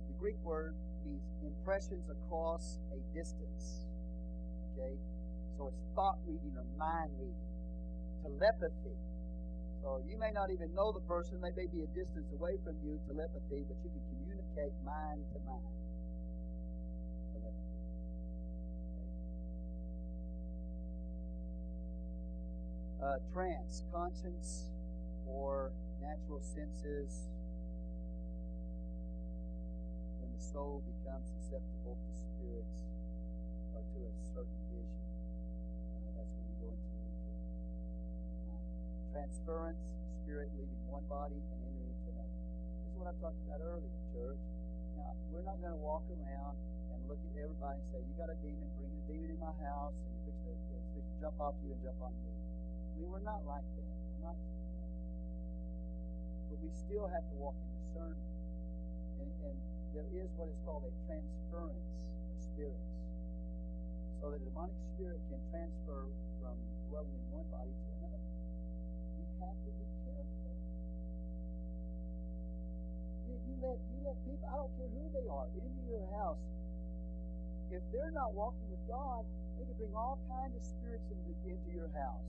the Greek word means impressions across a distance. Okay? So it's thought reading or mind reading. Telepathy. So you may not even know the person, they may be a distance away from you, telepathy, but you can communicate mind to mind. Uh, trance, conscience, or natural senses soul becomes susceptible to spirits or to a certain vision. Uh, that's when you go into neutral. mind. Transference, spirit leaving one body and entering into another. This is what I talked about earlier, church. Now, we're not going to walk around and look at everybody and say, You got a demon, bring a demon in my house, and you're fixing to, it's to jump off you and jump on me. I mean, we're not like that. We're not. But we still have to walk in discernment. And, and there is what is called a transference of spirits. So that a demonic spirit can transfer from dwelling in one body to another. We have to be careful. You let you let people, I don't care who they are, into your house. If they're not walking with God, they can bring all kinds of spirits into, into your house.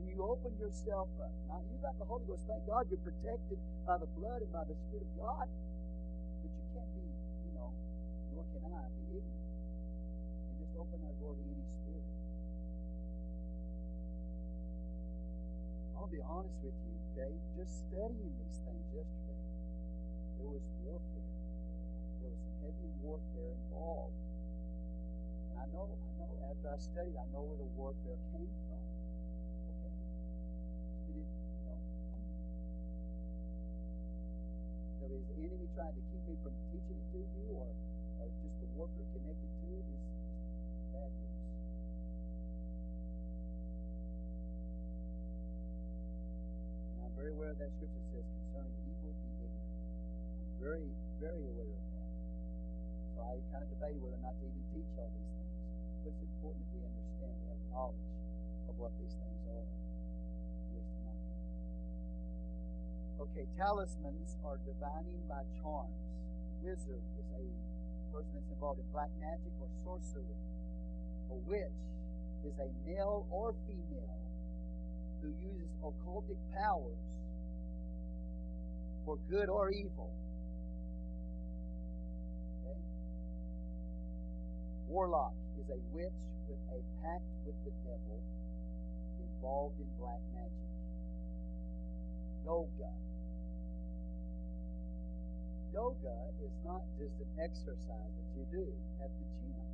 And you open yourself up. Now you got the Holy Ghost. Thank God you're protected by the blood and by the Spirit of God. Open our door to any spirit. I'll be honest with you, okay? Just studying these things yesterday, there was warfare. There was some heavy warfare involved. And I know, I know, after I studied, I know where the warfare came from. Okay? It, you know, so is the enemy trying to keep me from teaching it to you, or, or just the warfare connected to it is bad news. And I'm very aware of that scripture says concerning evil be ignorant. I'm very, very aware of that. So I kind of debate whether or not to even teach all these things. But it's important that we understand, we have knowledge of what these things are. Okay, talismans are divining by charms. Wizard is a person that's involved in black magic or sorcery. A witch is a male or female who uses occultic powers for good or evil. Okay? Warlock is a witch with a pact with the devil involved in black magic. Yoga. Yoga is not just an exercise that you do at the gym.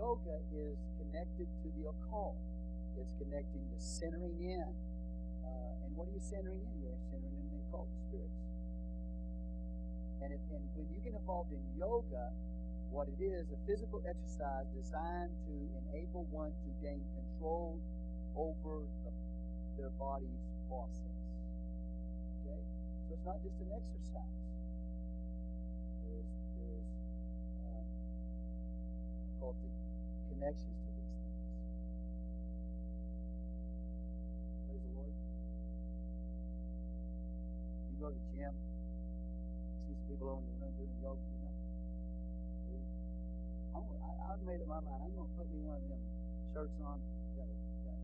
Yoga is connected to the occult. It's connecting to centering in. Uh, and what are you centering in? You're centering in the occult, spirits. And, it, and when you get involved in yoga, what it is, a physical exercise designed to enable one to gain control over the, their body's process. Okay? So it's not just an exercise. There is there is um, occultic connections to these things. Praise the Lord. You go to the gym, see some people over in the room doing yoga, you know. I'm, I, I made up my mind. I'm going to put me one of them shirts on. Got, a, got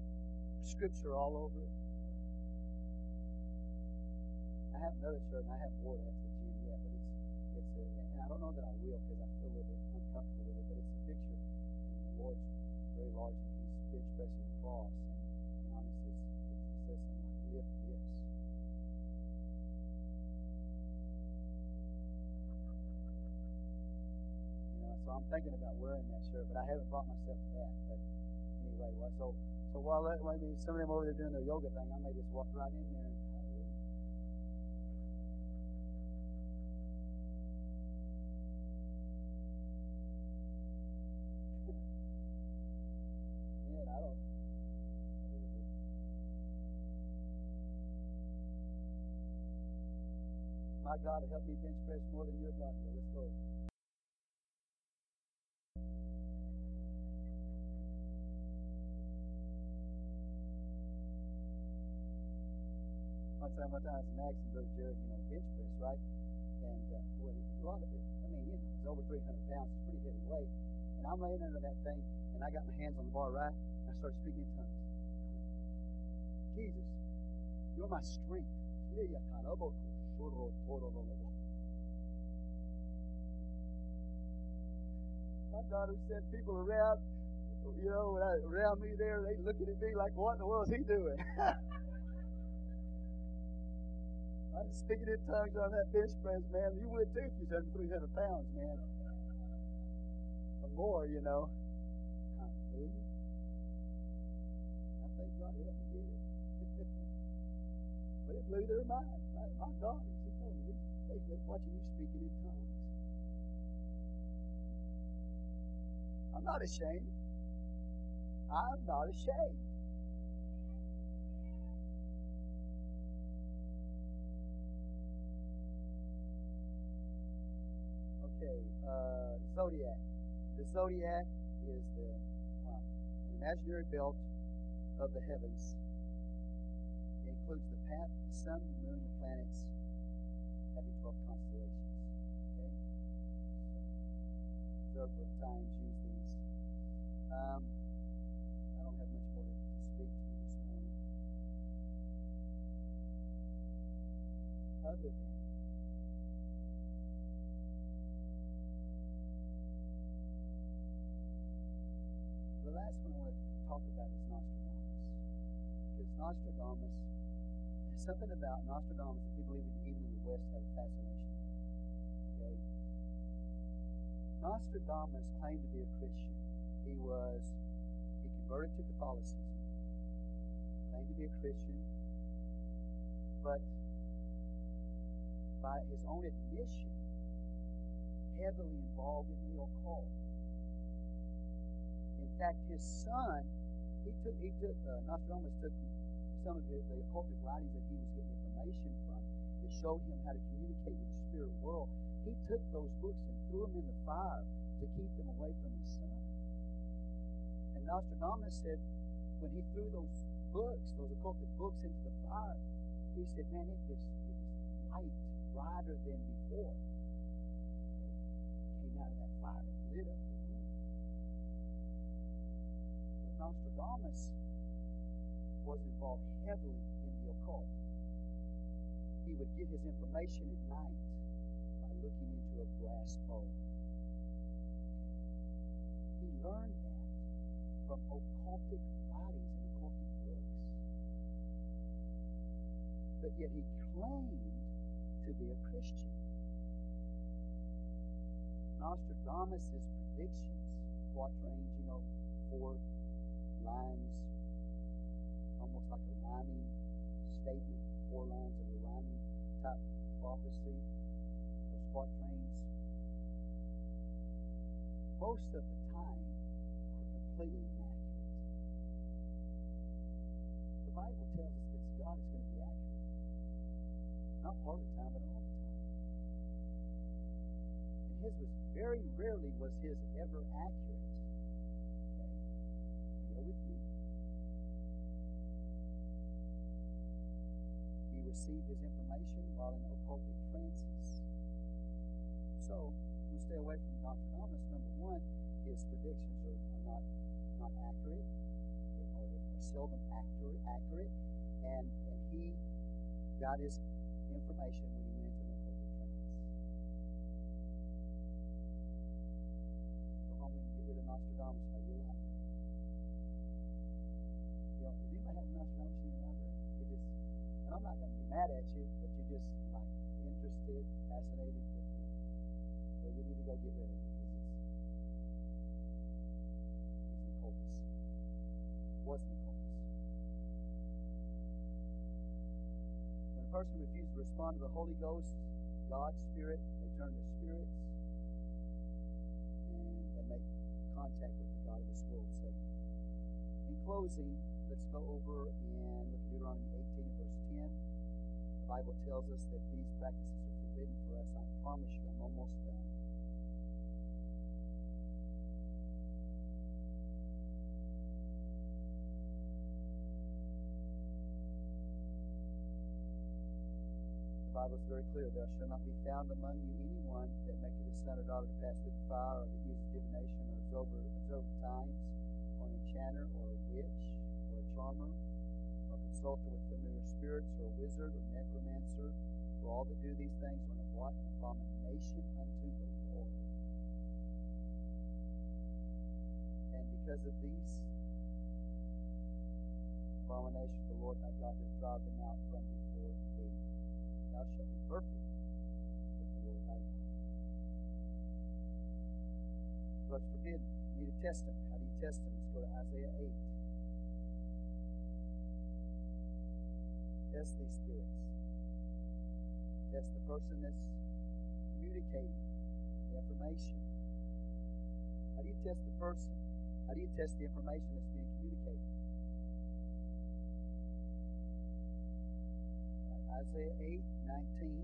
scripture all over it. I have another shirt, and I haven't worn that to the gym yet, but it's it's a, and I don't know that I will because I feel a little bit uncomfortable with it. And very large, and He's bench pressing the cross, and, and on it says it says something like "lift this." You know, so I'm thinking about wearing that shirt, but I haven't brought myself to that. But anyway, well, so so while that, maybe some of them over there doing their yoga thing, I may just walk right in there. I don't. My God help me bench press more than your God will. Let's go. One time, one time, some Max and Brother Jared, you know, bench press, right? And uh, boy, a lot of it, I mean, you know, it's over 300 pounds. It's pretty heavy weight. And I'm laying under that thing, and I got my hands on the bar, right? And I start speaking in tongues. Jesus, you're my strength. My daughter said people around, you know, around me there, they looking at me like, what in the world is he doing? I'm speaking in tongues on that bench press, man. You would too if you was under 300 pounds, man. Or more, you know. Hallelujah. I think God help me get it. but it blew their mind. My, my daughter, she told me, they, they watching you speaking in tongues. I'm not ashamed. I'm not ashamed. Okay, uh, zodiac. The zodiac is the wow, imaginary belt of the heavens. It includes the path, of the sun, the moon, the planets, having twelve constellations. Okay, so observer of times use these. Um, I don't have much more to speak to you this morning, other than talk about is Nostradamus. Because Nostradamus, there's something about Nostradamus that people even, even in the West have a fascination with. Okay? Nostradamus claimed to be a Christian. He was, he converted to Catholicism, claimed to be a Christian, but by his own admission, heavily involved in the occult. In fact, his son he took he took uh, Nostradamus took some of his, the occultic writings that he was getting information from that showed him how to communicate with the spirit world. He took those books and threw them in the fire to keep them away from his son. And Nostradamus said when he threw those books, those occultic books into the fire, he said, Man, it is, it is light, brighter than before. Okay. Came out of that fire and lit up Nostradamus was involved heavily in the occult. He would get his information at night by looking into a brass bowl. He learned that from occultic writings and occultic books. But yet he claimed to be a Christian. Nostradamus' predictions, quatrains, you know, four lines, almost like a rhyming statement, four lines of a rhyming type prophecy, those quatrains, most of the time are completely inaccurate. The Bible tells us that God is going to be accurate. Not part of the time, but all the time. And his was very rarely was his ever accurate. Received his information while in occultic trances. So, we stay away from Nostradamus. Number one, his predictions are, are not not accurate, or are seldom accurate, accurate, and and he got his information when he went into an occultic trance. Go home and get rid of Nostradamus out of your library. You know, anybody have Nostradamus and I'm not going to be mad at you, but you're just like interested, fascinated with him. Well, you need to go get rid of it because it's he's an occultist. Was the occultist. When a person refuses to respond to the Holy Ghost, God's Spirit, they turn to spirits and they make contact with the God of this world, Satan. In closing, let's go over and look at Deuteronomy 18 and verse 10. Bible tells us that these practices are forbidden for us. I promise you, I'm almost done. The Bible is very clear. There shall not be found among you anyone that maketh his son or daughter to pass through the fire, or that uses divination, or observer, observer times, or an enchanter, or a witch, or a charmer, consulter with familiar spirits, or a wizard, or necromancer. For all that do these things are an abomination unto the Lord. And because of these abominations, the Lord thy God doth drive them out from before thee. Thou shalt be perfect with the Lord thy God. Forbidden? You need to test them. How do you test them? Let's go to Isaiah 8. Test these spirits. Test the person that's communicating the information. How do you test the person? How do you test the information that's being communicated? Isaiah 8 19.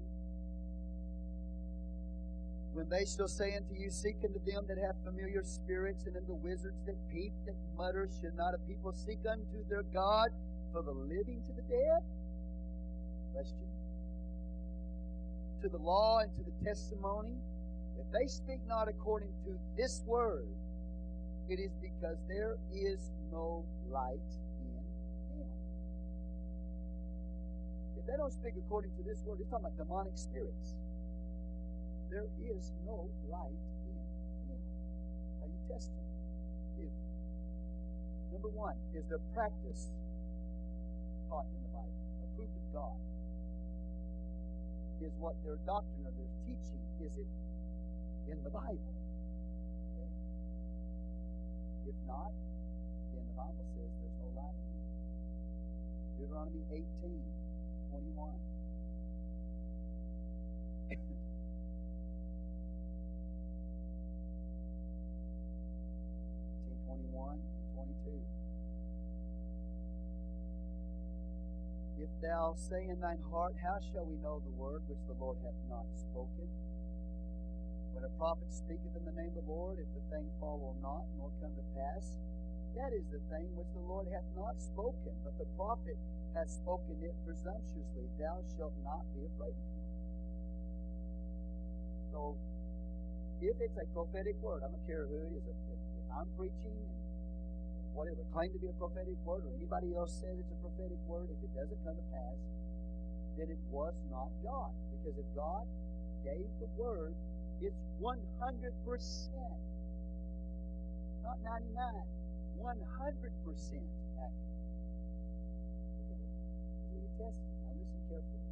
When they shall say unto you, Seek unto them that have familiar spirits, and unto wizards that peep, that mutter, should not a people seek unto their God for the living to the dead? To the law and to the testimony, if they speak not according to this word, it is because there is no light in them. If they don't speak according to this word, he's talking about demonic spirits. There is no light in them. How you test them? If number one is their practice taught in the Bible, approved of God. Is what their doctrine or their teaching is it in the Bible? Okay. If not, then the Bible says there's no light them. Deuteronomy 18, 21. Twenty-one and twenty-two. If thou say in thine heart, How shall we know the word which the Lord hath not spoken? When a prophet speaketh in the name of the Lord, if the thing follow not, nor come to pass, that is the thing which the Lord hath not spoken, but the prophet hath spoken it presumptuously. Thou shalt not be afraid of him. So, if it's a prophetic word, I don't care who it is. If, I'm preaching whatever, claim to be a prophetic word, or anybody else says it's a prophetic word, if it doesn't come to pass, then it was not God. Because if God gave the word, it's 100%, not 99. 100% accurate. Test it. Now listen carefully.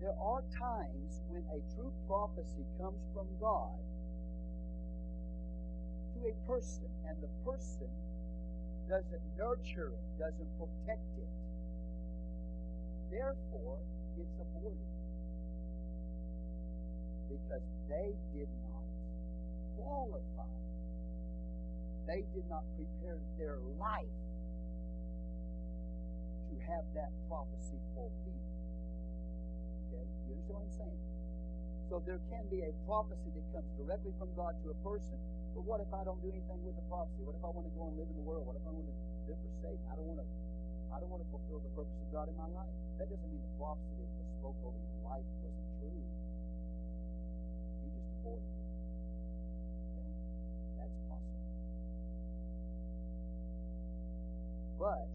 There are times when a true prophecy comes from God a person, and the person doesn't nurture it, doesn't protect it. Therefore, it's aborted. Because they did not qualify they did not prepare their life to have that prophecy fulfilled. Okay? You understand what I'm saying? So there can be a prophecy that comes directly from God to a person, but what if I don't do anything with the prophecy? What if I want to go and live in the world? What if I want to live for Satan? I don't want to I don't want to fulfill the purpose of God in my life. That doesn't mean the prophecy that was spoke over your life wasn't true. You just avoided it. Okay? That's possible. But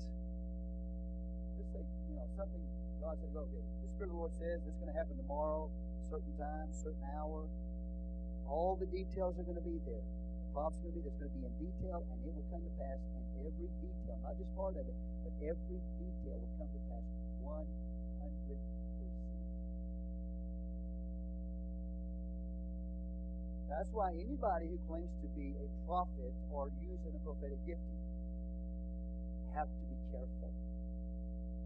let's say, you know, something God said, okay, the Spirit of the Lord says this is going to happen tomorrow, certain time, certain hour. All the details are going to be there. The prophecy going to be there's going to be in detail, and it will come to pass. And every detail, not just part of it, but every detail will come to pass 100%. That's why anybody who claims to be a prophet or using a prophetic gifting have to be careful.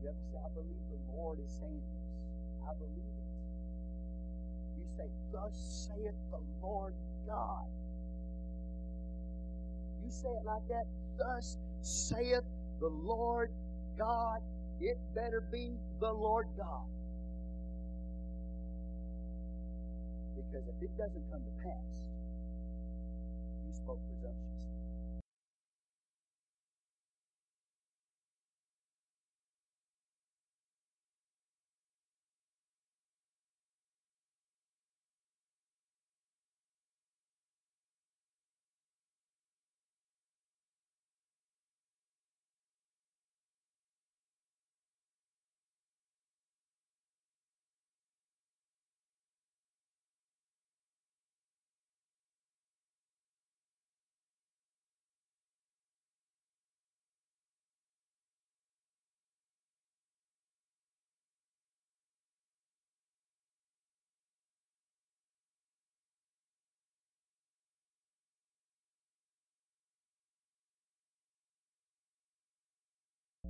You have to say, I believe the Lord is saying this. I believe say, Thus saith the Lord God. You say it like that, Thus saith the Lord God. It better be the Lord God. Because if it doesn't come to pass, you spoke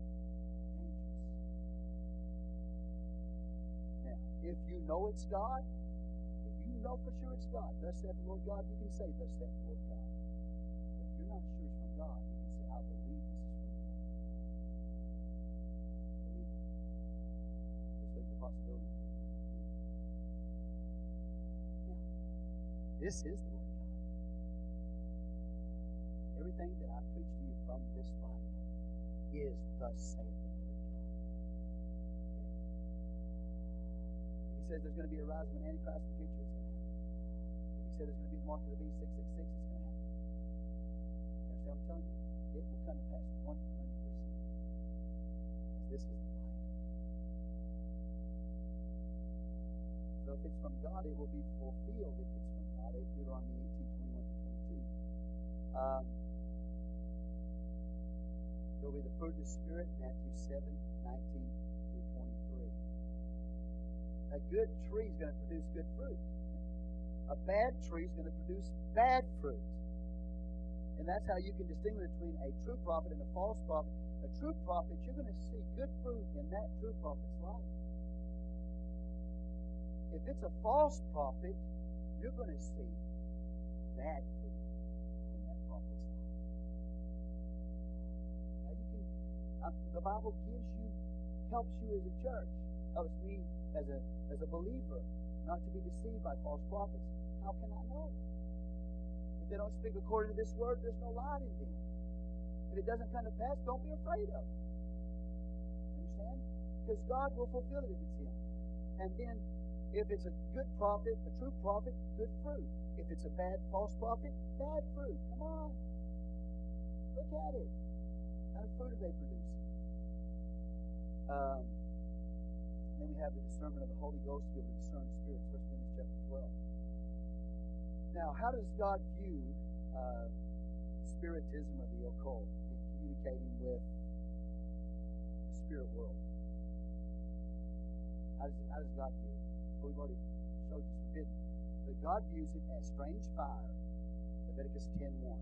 presumptuously. If you know it's God, if you know for sure it's God, thus saith the Lord God, you can say, Thus saith the Lord God. But if you're not sure it's from God, you can say, I believe this is from God. Believe it. Leave the possibility. Now, this is the Word of God. Everything that I preach to you from this Bible is thus saith says there's going to be a rise of an Antichrist in the future, it's going to happen. If he said there's going to be the mark of the beast 666, it's going to happen. You understand what I'm telling you? It will come to pass 100%. Because this is the Bible. So if it's from God, it will be fulfilled if it's from God. Deuteronomy 18, 21 through 22. Um, be the fruit of the Spirit, Matthew 7, 19 through 23. a good tree is going to produce good fruit. A bad tree is going to produce bad fruit. And that's how you can distinguish between a true prophet and a false prophet. A true prophet, you're going to see good fruit in that true prophet's life. If it's a false prophet, you're going to see bad the Bible gives you, helps you as a church, helps me as a as a believer, not to be deceived by false prophets. How can I know? If they don't speak according to this word, there's no light in them. If it doesn't come to pass, don't be afraid of it. Understand? Because God will fulfill it if it's Him. And then, if it's a good prophet, a true prophet, good fruit. If it's a bad false prophet, bad fruit. Come on. Look at it. Kind of fruit are they producing? Um, then we have the discernment of the Holy Ghost to be able to discern spirits. 1 Corinthians chapter 12. Now, how does God view uh, spiritism or the occult? Communicating with the spirit world. How does, how does God view it? Well, we've already showed you forbidden. But God views it as strange fire. Leviticus 10 1.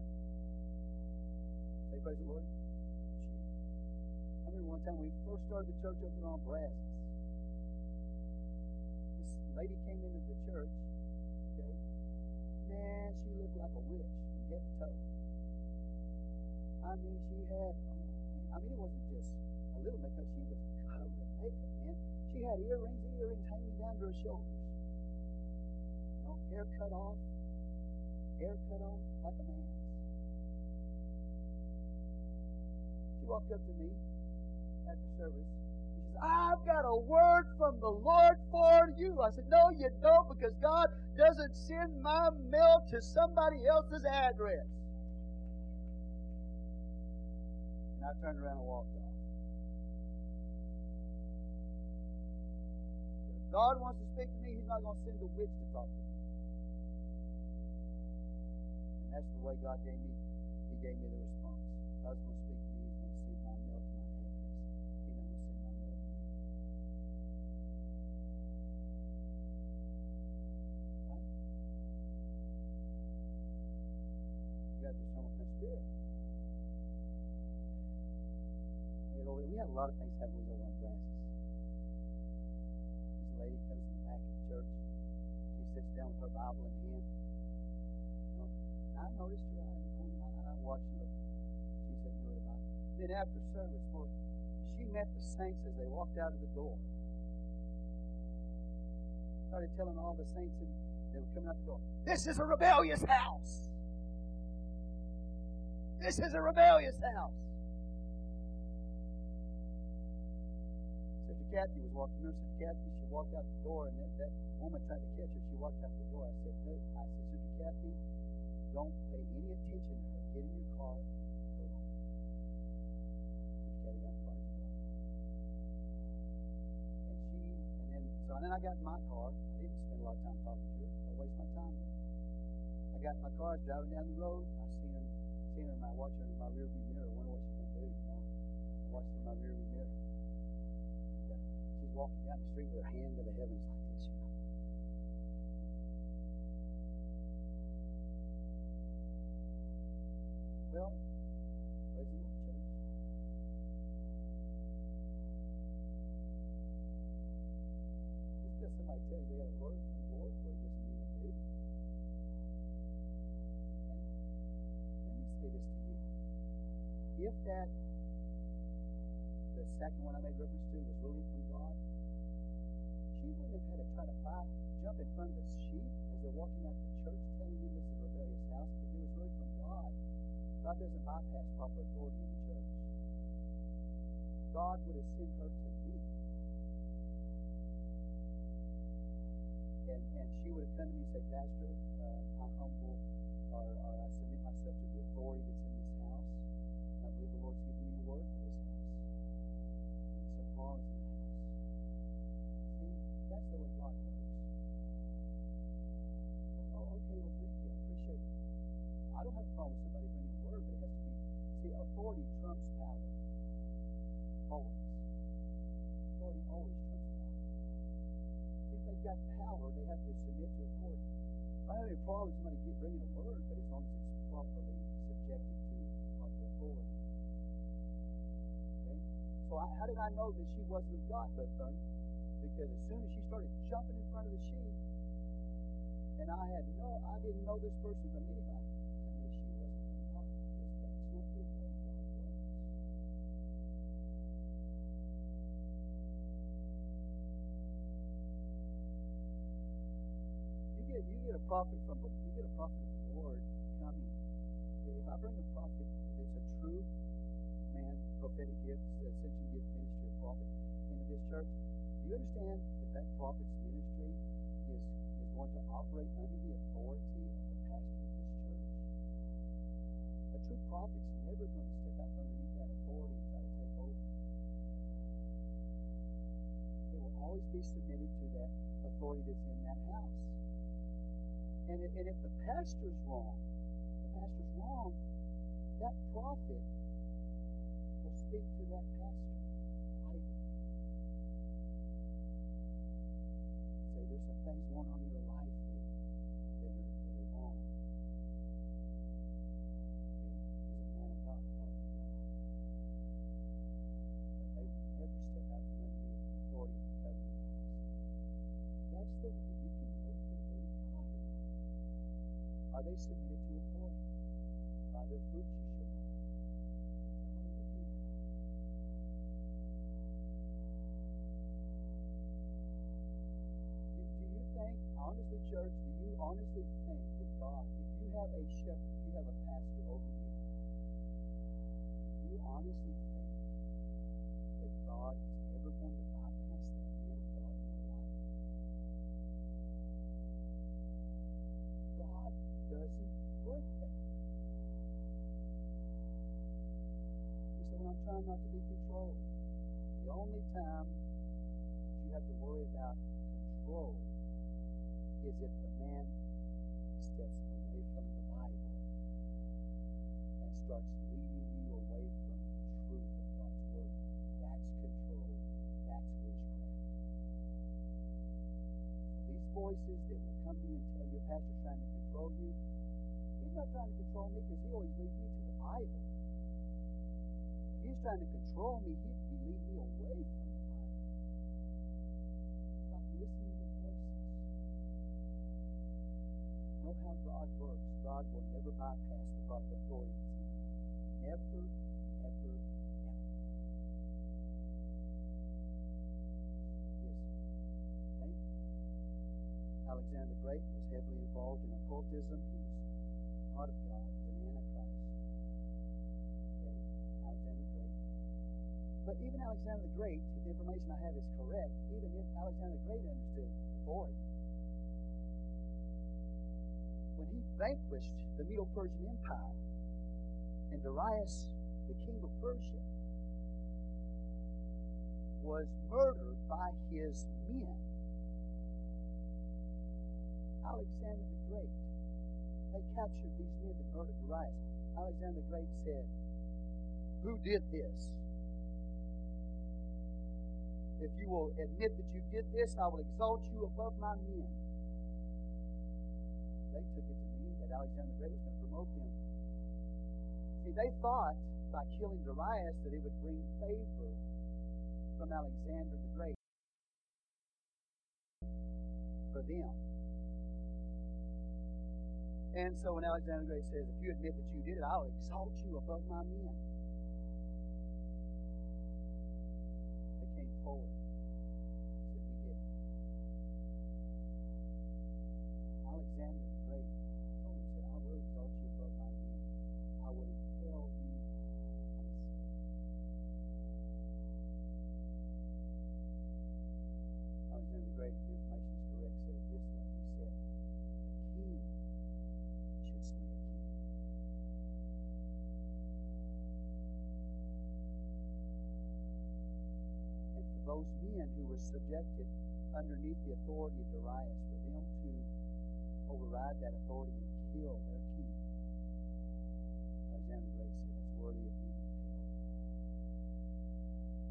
Say praise the Lord. Remember one time we first started the church over on Brazos. This lady came into the church, okay? Man, she looked like a witch from head to toe. I mean, she had, man, I mean, it wasn't just a little makeup, she was covered in makeup, man. She had earrings, earrings hanging down to her shoulders. You know, hair cut off, hair cut off like a man's. She walked up to me after service. She says, I've got a word from the Lord for you. I said, No, you don't, because God doesn't send my mail to somebody else's address. And I turned around and walked off. If God wants to speak to me, He's not going to send a witch to talk to me. And that's the way God gave me. He gave me the response. Got to spirit. We had, we had a lot of things happen with over on Francis. This lady comes in the back of the church. She sits down with her Bible in hand. You know, I noticed her eye in the corner of my eye. I'm watching her. She said, "Do it about." Then after service, boy, she met the saints as they walked out of the door. Started telling all the saints and they were coming out the door. This is a rebellious house. This is a rebellious house. Sister Kathy was walking. Remember Sister Kathy? She walked out the door, and that, that woman tried to catch her. She walked out the door. I said, no. I said, Sister Kathy, don't pay any attention to her. Get in your car and then, so and then I got in my car. I didn't spend a lot of time talking to her. I waste my time with her. I got in my car, driving down the road. I seen her, and I watched her in my rearview mirror. I wonder what she's gonna do. You know, I watched her in my rearview mirror. And, uh, she's walking down the street with her hand to the heavens like this. You know. Well, praise the Lord, church. Just because somebody tells you they got a word If that, the second one I made reference to, was really from God, she wouldn't have had to try to buy, jump in front of the sheep as they're walking out the church telling them this is a rebellious house. If it was really from God, God doesn't bypass proper authority in the church. God would have sent her to me. And, and she would have come to me and say, Pastor, uh, I humble or, or I submit myself to the authority that's in word for this house. And some problems in the house. See, that's the way God works. Oh, okay, well, thank you. I appreciate it. I don't have a problem with somebody bringing a word, but it has to be. See, authority trumps power. Always. Authority always trumps power. If they've got power, they have to submit to authority. I don't have any problem with somebody bringing a word, but as long as it's properly So I, how did I know that she wasn't of God but Thurman? Because as soon as she started jumping in front of the sheep, and I had no, I didn't know this person from anybody. I knew she wasn't from God because that's not the way God works. You get you get a prophet from the you get a prophet of the Lord coming. If I bring a prophet, it's a true man, prophetic gift, ascension gift, ministry of prophet into this church, do you understand that that prophet's ministry is is going to operate under the authority of the pastor of this church? A true prophet's never going to step out underneath that authority and try to take over. It will always be submitted to that authority that's in that house. And, and if the pastor's wrong, the pastor's wrong, that prophet speak to that pastor privately. Say, there's some things going on in your life that, that, are, that are wrong. He's a man of God, God. But they will never step out from underneath the authority of the covenant house. That's the way you can know if they're really God or not. Are they submitted to authority? By their fruits you honestly, church, do you honestly think that God, if you have a shepherd, if you have a pastor over you, do you honestly think that God is ever going to bypass that man of God in your life? God doesn't work that way. You say, well, I'm trying not to be controlled. The only time that you have to worry about control is if the man steps away from the Bible and starts leading you away from the truth of God's Word. That's control. That's witchcraft. So these voices that will come to you and tell you, your pastor's trying to control you, he's not trying to control me because he always leads me to the Bible. If he's trying to control me, he'd be leading me away from Know how God works. God will never bypass the proper authority that's in him. Never, never, never. Yes. Okay? Alexander the Great was heavily involved in occultism. He was not of God. He was an antichrist. Okay? Alexander the Great. But even Alexander the Great, if the information I have is correct, even if Alexander the Great understood the authority, vanquished the Medo-Persian Empire and Darius, the king of Persia, was murdered by his men. Alexander the Great, they captured these men that murdered Darius. Alexander the Great said, Who did this? If you will admit that you did this, I will exalt you above my men. They took it that Alexander the Great was going to promote them. See, they thought by killing Darius that it would bring favor from Alexander the Great for them. And so when Alexander the Great says, if you admit that you did it, I'll exalt you above my men. They came forward. Alexander the Great those men who were subjected underneath the authority of Darius, for them to override that authority and kill their king, Alexander the Great said, it's worthy of being impaled.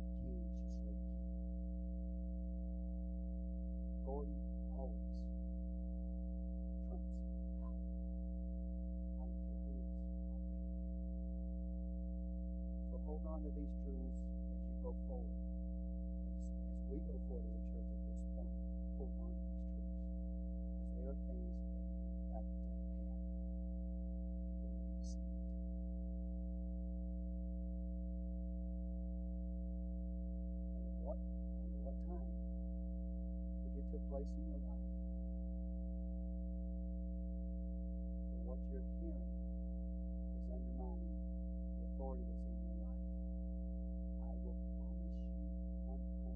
A king should slay king. Authority always trumps power. I don't care who is operating in. So hold on to these truths place in your life, but what you're hearing is undermining the authority that's in your life. I will promise you 100%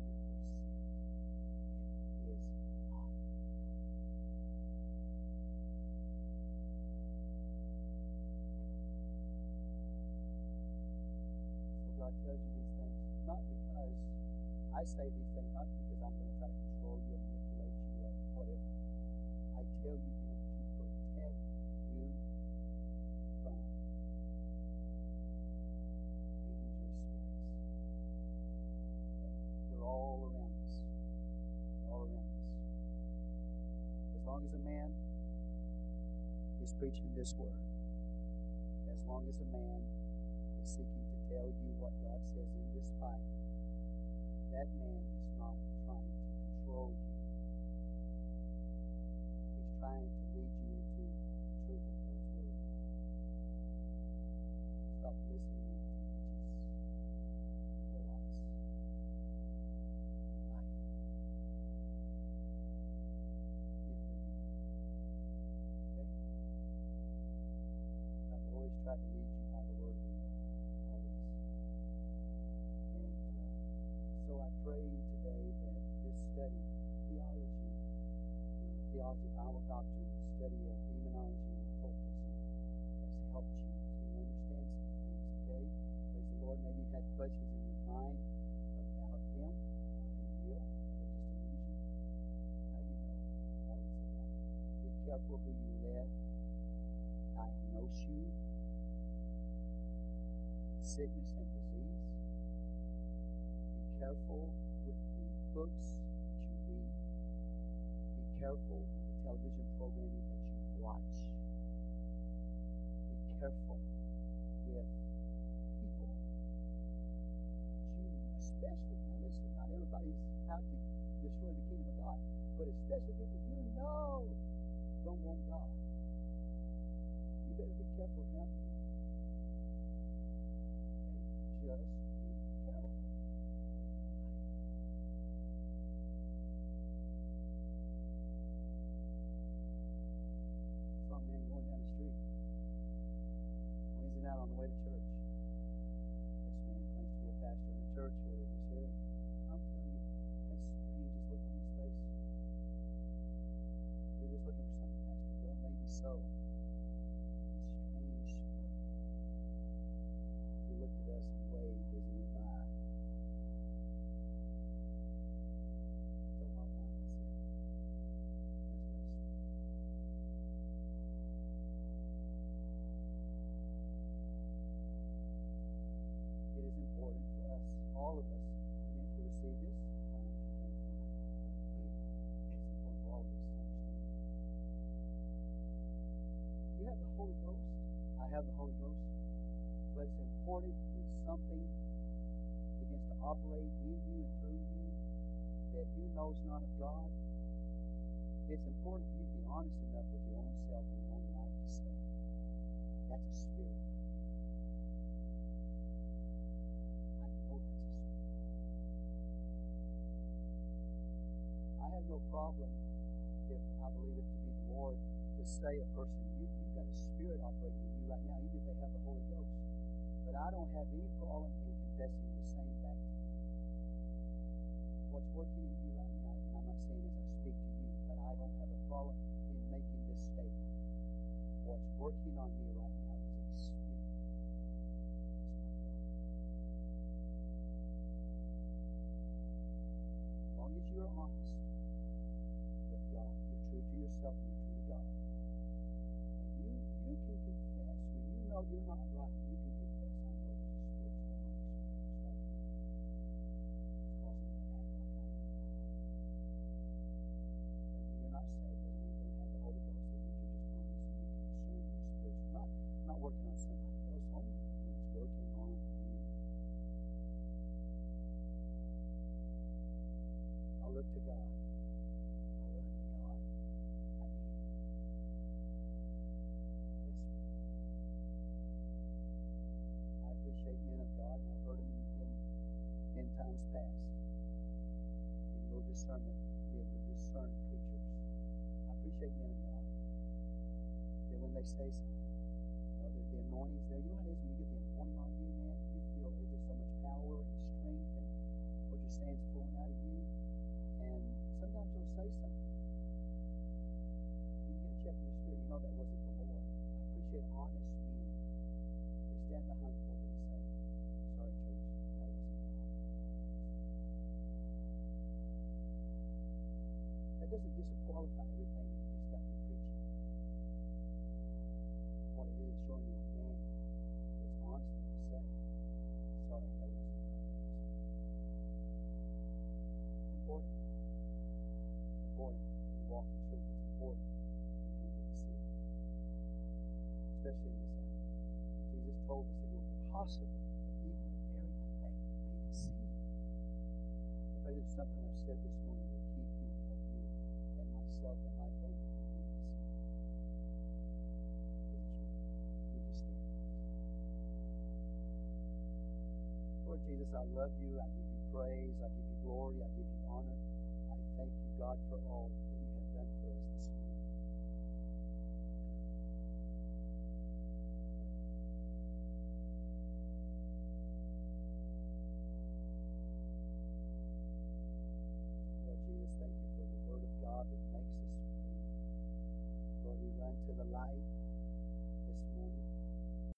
it is not done. So God tells you these things, not because I say these. Long as a man is preaching this word, as long as a man is seeking to tell you what God says in this Bible, that man uh, of Bible doctrine, study of demonology and occultism, has helped you to understand some things, okay? Praise the Lord. Maybe you had questions in your mind about them. Are they real? Are they just illusion? Now you know what it's about. Be careful who you let diagnose you, sickness and disease. Be careful with the books that you read. Be careful the television programming that you watch. Be careful with people that you, especially, now listen, not everybody's out to destroy the kingdom of God, but especially people you know don't want God. You better be careful around them. So. Strange. He looked at us and waved as he went by. It is important for us, all of us. Have the Holy Ghost. But it's important when something begins to operate in you and through you that you know is not of God. It's important for you to be honest enough with your own self and your own life to say, that's a spirit. I know that's a spirit. I have no problem if I believe it to be the Lord to say a person, you, you've got a spirit operating in you right now, even if they have the Holy Ghost. But I don't have any problem in confessing the same back to you. What's working in me right now, and I'm not saying as I speak to you, but I don't have a problem in making this statement. What's working on me right now is a spirit. As long as you're honest with God, you're true to yourself when know you're not right, you can confess, I know there's a spirit, demonic spirit that's talking to me. It's causing me to act like I am right. Doesn't mean you're not saved, doesn't mean you don't have the Holy Ghost. It means you're just honest and you can discern your spirits. Not not working on somebody else only, but when it's working on you. I look to God. Discernment, be able to discern creatures. I appreciate men of God. That when they say something, you know, the, the anointing's there. You know how it is when you get the anointing on you, man? You feel there's just so much power and strength, and what saying is flowing out of you. And sometimes you'll say something. You get a check in your spirit. You know that wasn't the Lord. I appreciate honest men that stand behind doesn't disqualify everything that you just got through preaching. What it is showing you a man that's honest to say, sorry, that wasn't God, that was me. Important. Important. We walk in truth. It's important. And we don't get deceived. Especially in this hour. Jesus told us it was possible that even the very elect would be deceived. I pray that something I love you. I give you praise. I give you glory. I give you honor. I thank you, God, for all that you have done for us this morning.